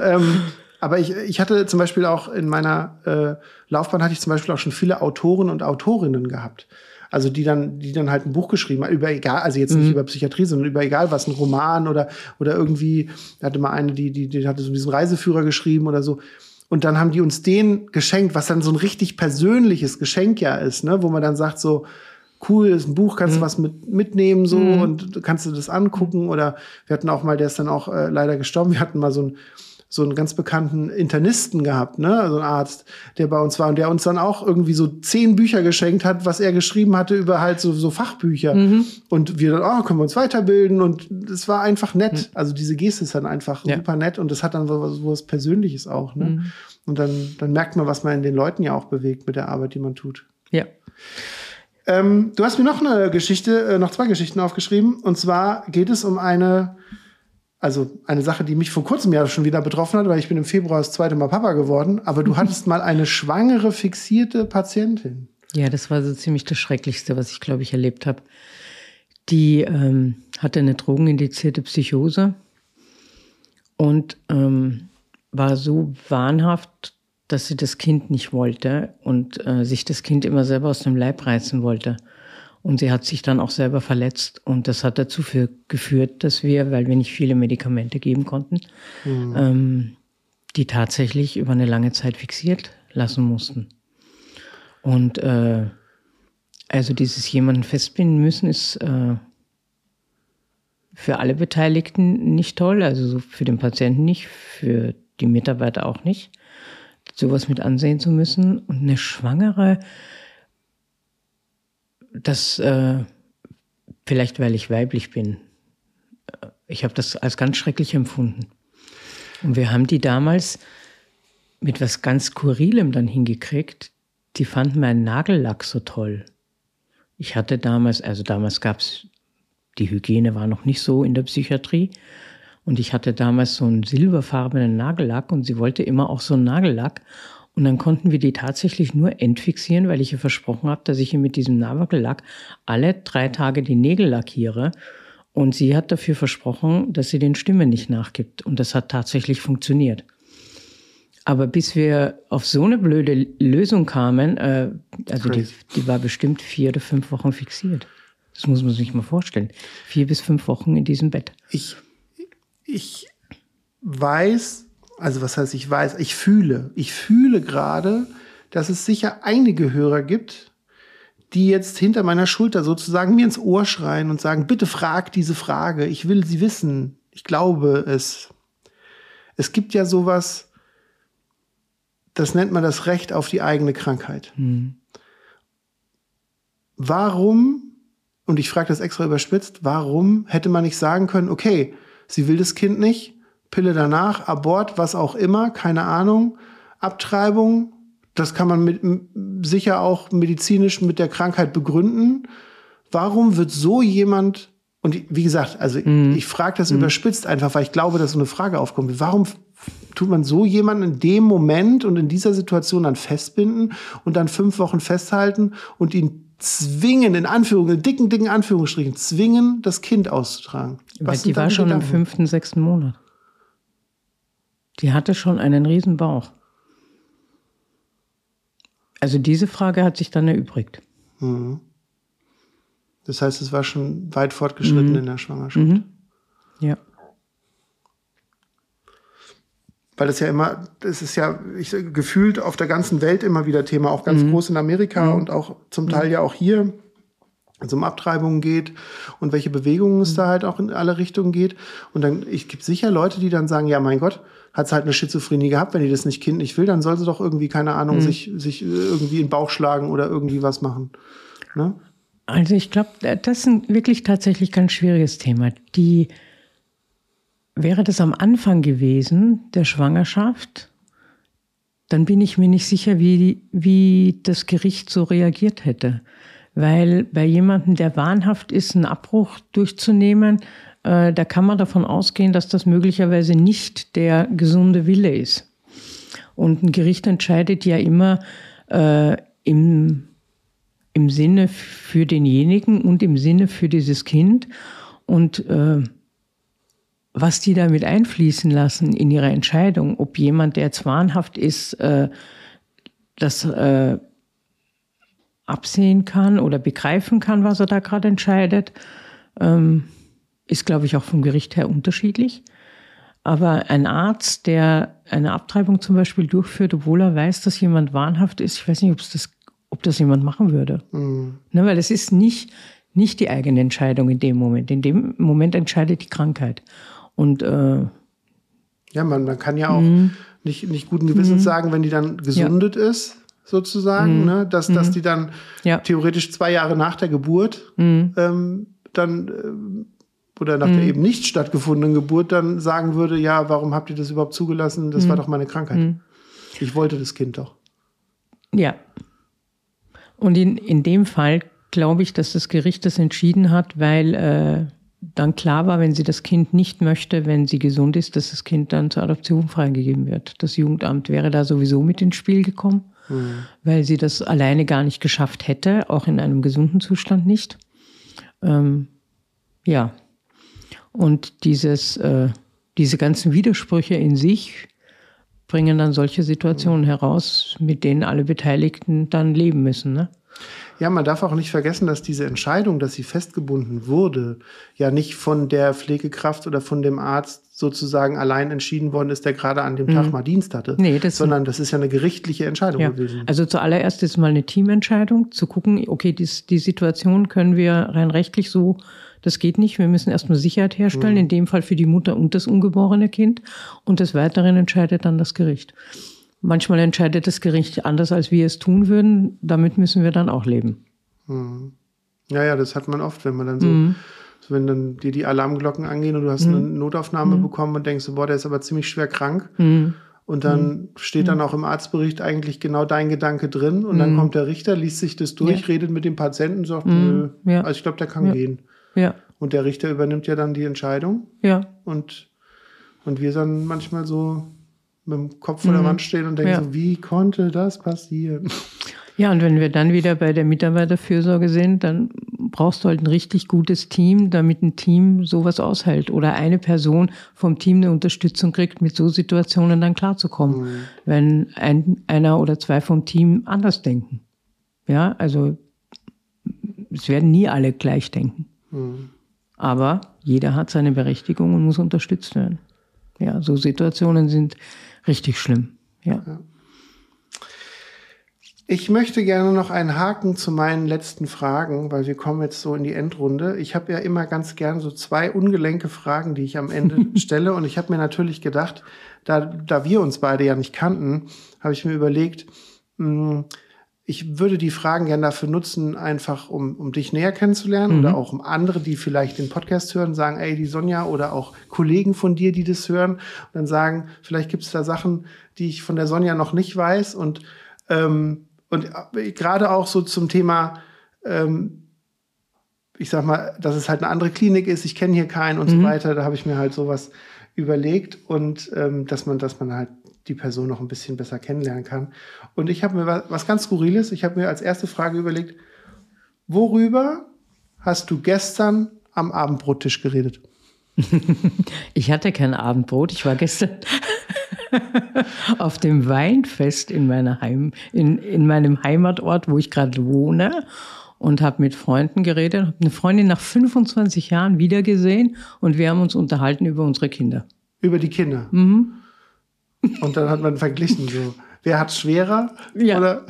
ähm, aber ich, ich hatte zum Beispiel auch in meiner äh, Laufbahn hatte ich zum Beispiel auch schon viele Autoren und Autorinnen gehabt. Also die dann, die dann halt ein Buch geschrieben haben, über egal, also jetzt nicht mhm. über Psychiatrie, sondern über egal was, ein Roman oder, oder irgendwie, hatte mal eine, die, die, die hatte so diesen Reiseführer geschrieben oder so. Und dann haben die uns den geschenkt, was dann so ein richtig persönliches Geschenk ja ist, ne? wo man dann sagt so, cool, ist ein Buch, kannst du mhm. was mit, mitnehmen so mhm. und kannst du das angucken. Oder wir hatten auch mal, der ist dann auch äh, leider gestorben, wir hatten mal so ein so einen ganz bekannten Internisten gehabt, ne, also ein Arzt, der bei uns war und der uns dann auch irgendwie so zehn Bücher geschenkt hat, was er geschrieben hatte über halt so, so Fachbücher. Mhm. Und wir dann, oh, können wir uns weiterbilden und es war einfach nett. Mhm. Also diese Geste ist dann einfach ja. super nett und das hat dann was, was Persönliches auch, ne. Mhm. Und dann, dann merkt man, was man in den Leuten ja auch bewegt mit der Arbeit, die man tut. Ja. Ähm, du hast mir noch eine Geschichte, äh, noch zwei Geschichten aufgeschrieben. Und zwar geht es um eine also eine Sache, die mich vor kurzem ja schon wieder betroffen hat, weil ich bin im Februar das zweite Mal Papa geworden, aber du <laughs> hattest mal eine schwangere, fixierte Patientin. Ja, das war so ziemlich das Schrecklichste, was ich, glaube ich, erlebt habe. Die ähm, hatte eine drogenindizierte Psychose und ähm, war so wahnhaft, dass sie das Kind nicht wollte und äh, sich das Kind immer selber aus dem Leib reißen wollte. Und sie hat sich dann auch selber verletzt. Und das hat dazu für, geführt, dass wir, weil wir nicht viele Medikamente geben konnten, mhm. ähm, die tatsächlich über eine lange Zeit fixiert lassen mussten. Und äh, also dieses jemanden festbinden müssen ist äh, für alle Beteiligten nicht toll, also für den Patienten nicht, für die Mitarbeiter auch nicht, sowas mit ansehen zu müssen. Und eine Schwangere, das äh, vielleicht, weil ich weiblich bin. Ich habe das als ganz schrecklich empfunden. Und wir haben die damals mit was ganz Skurrilem dann hingekriegt. Die fanden meinen Nagellack so toll. Ich hatte damals, also damals gab's die Hygiene war noch nicht so in der Psychiatrie. Und ich hatte damals so einen silberfarbenen Nagellack und sie wollte immer auch so einen Nagellack. Und dann konnten wir die tatsächlich nur entfixieren, weil ich ihr versprochen habe, dass ich ihr mit diesem Nagellack alle drei Tage die Nägel lackiere. Und sie hat dafür versprochen, dass sie den Stimmen nicht nachgibt. Und das hat tatsächlich funktioniert. Aber bis wir auf so eine blöde Lösung kamen, äh, also die, die war bestimmt vier oder fünf Wochen fixiert. Das muss man sich mal vorstellen. Vier bis fünf Wochen in diesem Bett. Ich, ich weiß, also was heißt ich weiß, ich fühle, ich fühle gerade, dass es sicher einige Hörer gibt, die jetzt hinter meiner Schulter sozusagen mir ins Ohr schreien und sagen, bitte frag diese Frage, ich will sie wissen, ich glaube es. Es gibt ja sowas, das nennt man das Recht auf die eigene Krankheit. Mhm. Warum, und ich frage das extra überspitzt, warum hätte man nicht sagen können, okay, sie will das Kind nicht, Pille danach, Abort, was auch immer, keine Ahnung, Abtreibung, das kann man mit, sicher auch medizinisch mit der Krankheit begründen. Warum wird so jemand und wie gesagt, also mhm. ich frage das mhm. überspitzt einfach, weil ich glaube, dass so eine Frage aufkommt. Warum tut man so jemanden in dem Moment und in dieser Situation dann festbinden und dann fünf Wochen festhalten und ihn zwingen, in Anführungen, in dicken, dicken Anführungsstrichen, zwingen, das Kind auszutragen? Was die war schon Gedanken? im fünften, sechsten Monat. Die hatte schon einen riesen Bauch. Also diese Frage hat sich dann erübrigt. Mhm. Das heißt, es war schon weit fortgeschritten mhm. in der Schwangerschaft. Mhm. Ja. Weil das ja immer, das ist ja ich, gefühlt auf der ganzen Welt immer wieder Thema, auch ganz mhm. groß in Amerika mhm. und auch zum Teil ja auch hier, wenn es um Abtreibungen geht und welche Bewegungen es mhm. da halt auch in alle Richtungen geht. Und dann, ich gibt sicher Leute, die dann sagen, ja, mein Gott, hat sie halt eine Schizophrenie gehabt, wenn die das nicht Kind nicht will, dann soll sie doch irgendwie, keine Ahnung, mhm. sich, sich irgendwie in den Bauch schlagen oder irgendwie was machen. Ne? Also ich glaube, das ist ein wirklich tatsächlich ganz schwieriges Thema. Die wäre das am Anfang gewesen der Schwangerschaft, dann bin ich mir nicht sicher, wie, wie das Gericht so reagiert hätte. Weil bei jemandem, der wahnhaft ist, einen Abbruch durchzunehmen, äh, da kann man davon ausgehen, dass das möglicherweise nicht der gesunde Wille ist. Und ein Gericht entscheidet ja immer äh, im im Sinne für denjenigen und im Sinne für dieses Kind. Und äh, was die damit einfließen lassen in ihre Entscheidung, ob jemand, der zwahnhaft ist, äh, das äh, absehen kann oder begreifen kann, was er da gerade entscheidet, ähm, ist, glaube ich, auch vom Gericht her unterschiedlich. Aber ein Arzt, der eine Abtreibung zum Beispiel durchführt, obwohl er weiß, dass jemand wahnhaft ist, ich weiß nicht, das ob das jemand machen würde. Mhm. Ne, weil es ist nicht, nicht die eigene Entscheidung in dem Moment. In dem Moment entscheidet die Krankheit. Und äh, ja, man, man kann ja auch mhm. nicht, nicht guten Gewissens mhm. sagen, wenn die dann gesundet ja. ist, sozusagen, mhm. ne, dass, dass die dann ja. theoretisch zwei Jahre nach der Geburt ähm, dann äh, oder nach der eben nicht stattgefundenen Geburt dann sagen würde, ja, warum habt ihr das überhaupt zugelassen? Das war doch meine Krankheit. Ich wollte das Kind doch. Ja, und in, in dem Fall glaube ich, dass das Gericht das entschieden hat, weil äh, dann klar war, wenn sie das Kind nicht möchte, wenn sie gesund ist, dass das Kind dann zur Adoption freigegeben wird. Das Jugendamt wäre da sowieso mit ins Spiel gekommen, mhm. weil sie das alleine gar nicht geschafft hätte, auch in einem gesunden Zustand nicht. Ähm, ja. Und dieses, äh, diese ganzen Widersprüche in sich bringen dann solche Situationen heraus, mit denen alle Beteiligten dann leben müssen. Ne? Ja, man darf auch nicht vergessen, dass diese Entscheidung, dass sie festgebunden wurde, ja nicht von der Pflegekraft oder von dem Arzt sozusagen allein entschieden worden ist, der gerade an dem mhm. Tag mal Dienst hatte, nee, das sondern das ist ja eine gerichtliche Entscheidung ja. gewesen. Also zuallererst ist mal eine Teamentscheidung, zu gucken, okay, die, die Situation können wir rein rechtlich so das geht nicht. Wir müssen erstmal Sicherheit herstellen, mhm. in dem Fall für die Mutter und das ungeborene Kind. Und des Weiteren entscheidet dann das Gericht. Manchmal entscheidet das Gericht anders, als wir es tun würden. Damit müssen wir dann auch leben. Mhm. Ja, ja, das hat man oft, wenn man dann so, mhm. wenn dann dir die Alarmglocken angehen und du hast mhm. eine Notaufnahme mhm. bekommen und denkst, boah, der ist aber ziemlich schwer krank. Mhm. Und dann mhm. steht dann auch im Arztbericht eigentlich genau dein Gedanke drin. Und dann kommt der Richter, liest sich das durch, ja. redet mit dem Patienten und sagt, nö, ja. also ich glaube, der kann ja. gehen. Ja. Und der Richter übernimmt ja dann die Entscheidung. Ja. Und, und wir dann manchmal so mit dem Kopf vor der mhm. Wand stehen und denken ja. so, wie konnte das passieren? Ja, und wenn wir dann wieder bei der Mitarbeiterfürsorge sind, dann brauchst du halt ein richtig gutes Team, damit ein Team sowas aushält oder eine Person vom Team eine Unterstützung kriegt, mit so Situationen dann klarzukommen, mhm. wenn ein, einer oder zwei vom Team anders denken. Ja, also es werden nie alle gleich denken. Mhm. Aber jeder hat seine Berechtigung und muss unterstützt werden. Ja, so Situationen sind richtig schlimm. Ja. ja. Ich möchte gerne noch einen Haken zu meinen letzten Fragen, weil wir kommen jetzt so in die Endrunde. Ich habe ja immer ganz gern so zwei ungelenke Fragen, die ich am Ende <laughs> stelle. Und ich habe mir natürlich gedacht, da, da wir uns beide ja nicht kannten, habe ich mir überlegt, mh, hm, ich würde die Fragen gerne dafür nutzen, einfach um, um dich näher kennenzulernen mhm. oder auch um andere, die vielleicht den Podcast hören, sagen, ey, die Sonja oder auch Kollegen von dir, die das hören, und dann sagen, vielleicht gibt es da Sachen, die ich von der Sonja noch nicht weiß und ähm, und äh, gerade auch so zum Thema ähm, ich sag mal, dass es halt eine andere Klinik ist, ich kenne hier keinen und mhm. so weiter. Da habe ich mir halt sowas überlegt und ähm, dass man, dass man halt die Person noch ein bisschen besser kennenlernen kann. Und ich habe mir was, ganz Skurriles, ich habe mir als erste Frage überlegt, worüber hast du gestern am Abendbrottisch geredet? <laughs> ich hatte kein Abendbrot, ich war gestern <laughs> auf dem Weinfest in, meiner Heim, in, in meinem Heimatort, wo ich gerade wohne und habe mit Freunden geredet, habe eine Freundin nach 25 Jahren wiedergesehen und wir haben uns unterhalten über unsere Kinder. Über die Kinder? Mhm. Und dann hat man verglichen, so, wer hat schwerer? Ja. Oder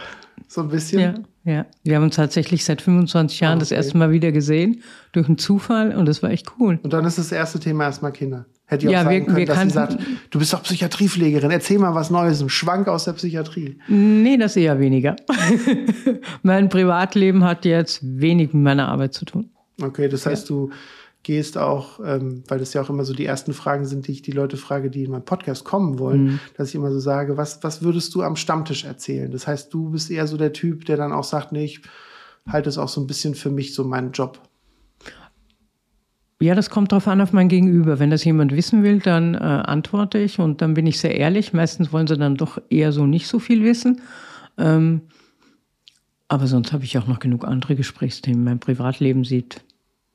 so ein bisschen? Ja, ja. Wir haben uns tatsächlich seit 25 Jahren okay. das erste Mal wieder gesehen, durch einen Zufall und das war echt cool. Und dann ist das erste Thema erstmal Kinder. Hätte ich ja, auch sagen wir, können, wir dass sie sagt, du bist doch Psychiatriepflegerin, erzähl mal was Neues, ein Schwank aus der Psychiatrie. Nee, das eher weniger. <laughs> mein Privatleben hat jetzt wenig mit meiner Arbeit zu tun. Okay, das heißt, ja. du gehst auch, ähm, weil das ja auch immer so die ersten Fragen sind, die ich die Leute frage, die in meinen Podcast kommen wollen, mhm. dass ich immer so sage, was, was würdest du am Stammtisch erzählen? Das heißt, du bist eher so der Typ, der dann auch sagt, nee, ich halte es auch so ein bisschen für mich so meinen Job. Ja, das kommt drauf an auf mein Gegenüber. Wenn das jemand wissen will, dann äh, antworte ich und dann bin ich sehr ehrlich. Meistens wollen sie dann doch eher so nicht so viel wissen. Ähm, aber sonst habe ich auch noch genug andere Gesprächsthemen. Mein Privatleben sieht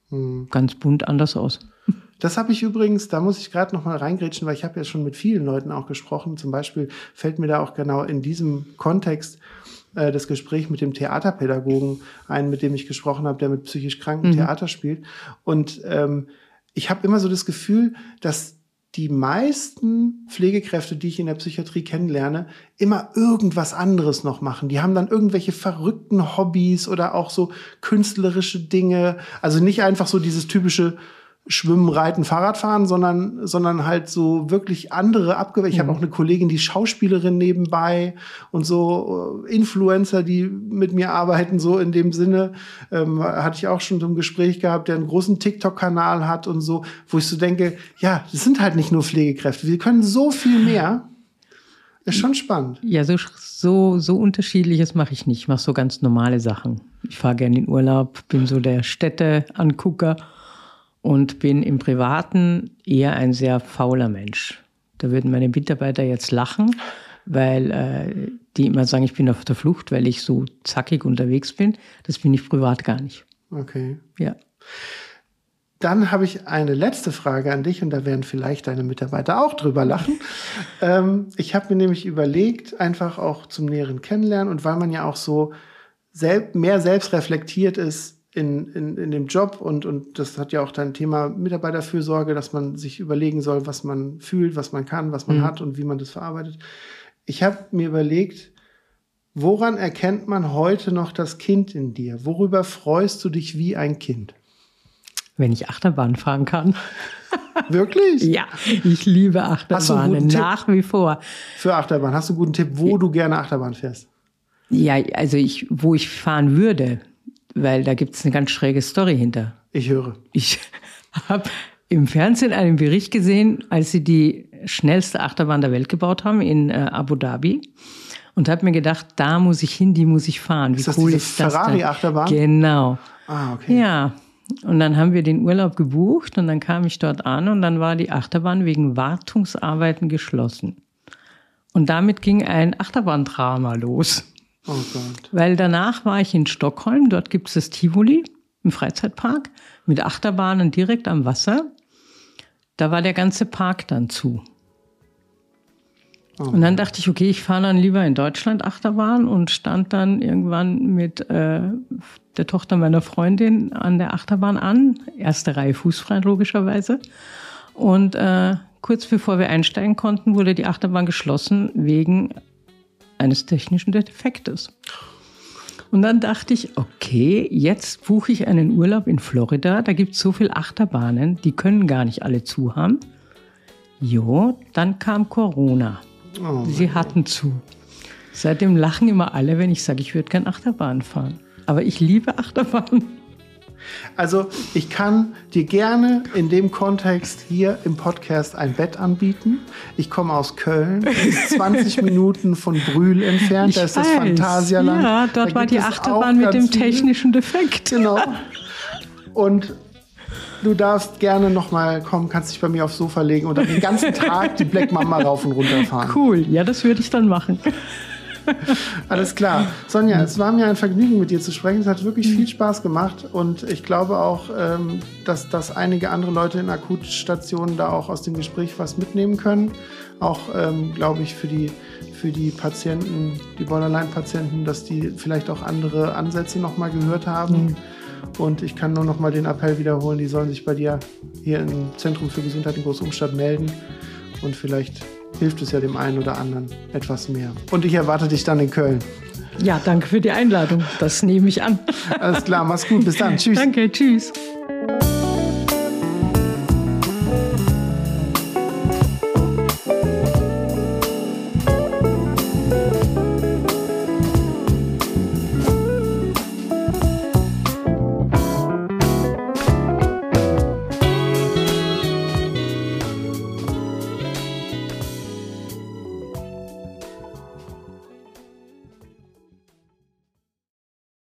hm. ganz bunt anders aus. Das habe ich übrigens, da muss ich gerade noch mal reingrätschen, weil ich habe ja schon mit vielen Leuten auch gesprochen. Zum Beispiel fällt mir da auch genau in diesem Kontext äh, das Gespräch mit dem Theaterpädagogen ein, mit dem ich gesprochen habe, der mit psychisch Kranken mhm. Theater spielt. Und ähm, ich habe immer so das Gefühl, dass die meisten Pflegekräfte, die ich in der Psychiatrie kennenlerne, immer irgendwas anderes noch machen. Die haben dann irgendwelche verrückten Hobbys oder auch so künstlerische Dinge. Also nicht einfach so dieses typische Schwimmen, Reiten, Fahrradfahren, sondern, sondern halt so wirklich andere Abgewäsche. Ich mhm. habe auch eine Kollegin, die Schauspielerin nebenbei und so äh, Influencer, die mit mir arbeiten, so in dem Sinne. Ähm, hatte ich auch schon so ein Gespräch gehabt, der einen großen TikTok-Kanal hat und so, wo ich so denke, ja, das sind halt nicht nur Pflegekräfte. Wir können so viel mehr. Ist schon spannend. Ja, so, so, so unterschiedliches mache ich nicht. Ich mache so ganz normale Sachen. Ich fahre gerne in den Urlaub, bin so der Städteangucker und bin im Privaten eher ein sehr fauler Mensch. Da würden meine Mitarbeiter jetzt lachen, weil äh, die immer sagen, ich bin auf der Flucht, weil ich so zackig unterwegs bin. Das bin ich privat gar nicht. Okay. Ja. Dann habe ich eine letzte Frage an dich und da werden vielleicht deine Mitarbeiter auch drüber lachen. <laughs> ähm, ich habe mir nämlich überlegt, einfach auch zum näheren Kennenlernen und weil man ja auch so selb mehr selbst reflektiert ist, in, in, in dem Job und, und das hat ja auch dein Thema Mitarbeiterfürsorge, dass man sich überlegen soll, was man fühlt, was man kann, was man mhm. hat und wie man das verarbeitet. Ich habe mir überlegt, woran erkennt man heute noch das Kind in dir? Worüber freust du dich wie ein Kind? Wenn ich Achterbahn fahren kann. <laughs> Wirklich? ja, ich liebe Achterbahnen nach wie vor. Für Achterbahn. Hast du einen guten Tipp, wo du gerne Achterbahn fährst? Ja, also ich, wo ich fahren würde, weil da gibt es eine ganz schräge Story hinter. Ich höre. Ich <laughs> habe im Fernsehen einen Bericht gesehen, als sie die schnellste Achterbahn der Welt gebaut haben in äh, Abu Dhabi. Und habe mir gedacht, da muss ich hin, die muss ich fahren. Wie ist das cool ist das? Ferrari-Achterbahn? Genau. Ah, okay. Ja. Und dann haben wir den Urlaub gebucht und dann kam ich dort an und dann war die Achterbahn wegen Wartungsarbeiten geschlossen. Und damit ging ein Achterbahndrama los. Oh Gott. Weil danach war ich in Stockholm, dort gibt es das Tivoli im Freizeitpark mit Achterbahnen direkt am Wasser. Da war der ganze Park dann zu. Oh. Und dann dachte ich, okay, ich fahre dann lieber in Deutschland Achterbahn und stand dann irgendwann mit äh, der Tochter meiner Freundin an der Achterbahn an. Erste Reihe fußfrei, logischerweise. Und äh, kurz bevor wir einsteigen konnten, wurde die Achterbahn geschlossen wegen eines technischen Defektes. Und dann dachte ich, okay, jetzt buche ich einen Urlaub in Florida. Da gibt es so viele Achterbahnen, die können gar nicht alle zu haben. Jo, dann kam Corona. Oh Sie hatten zu. Seitdem lachen immer alle, wenn ich sage, ich würde gern Achterbahn fahren. Aber ich liebe Achterbahn. Also ich kann dir gerne in dem Kontext hier im Podcast ein Bett anbieten. Ich komme aus Köln, <laughs> 20 Minuten von Brühl entfernt. Ich da ist weiß. das Phantasialand. Ja, dort da war die Achterbahn mit dem technischen Defekt. Genau. Und du darfst gerne nochmal kommen, kannst dich bei mir aufs Sofa legen und dann den ganzen Tag die Black Mama rauf und runter fahren. Cool, ja, das würde ich dann machen. <laughs> Alles klar. Sonja, es war mir ein Vergnügen, mit dir zu sprechen. Es hat wirklich viel Spaß gemacht und ich glaube auch, ähm, dass, dass einige andere Leute in Akutstationen da auch aus dem Gespräch was mitnehmen können. Auch, ähm, glaube ich, für die, für die Patienten, die Borderline-Patienten, dass die vielleicht auch andere Ansätze nochmal gehört haben. Mhm. Und ich kann nur nochmal den Appell wiederholen, die sollen sich bei dir hier im Zentrum für Gesundheit in Großumstadt melden und vielleicht hilft es ja dem einen oder anderen etwas mehr. Und ich erwarte dich dann in Köln. Ja, danke für die Einladung. Das nehme ich an. Alles klar, mach's gut. Bis dann. Tschüss. Danke, tschüss.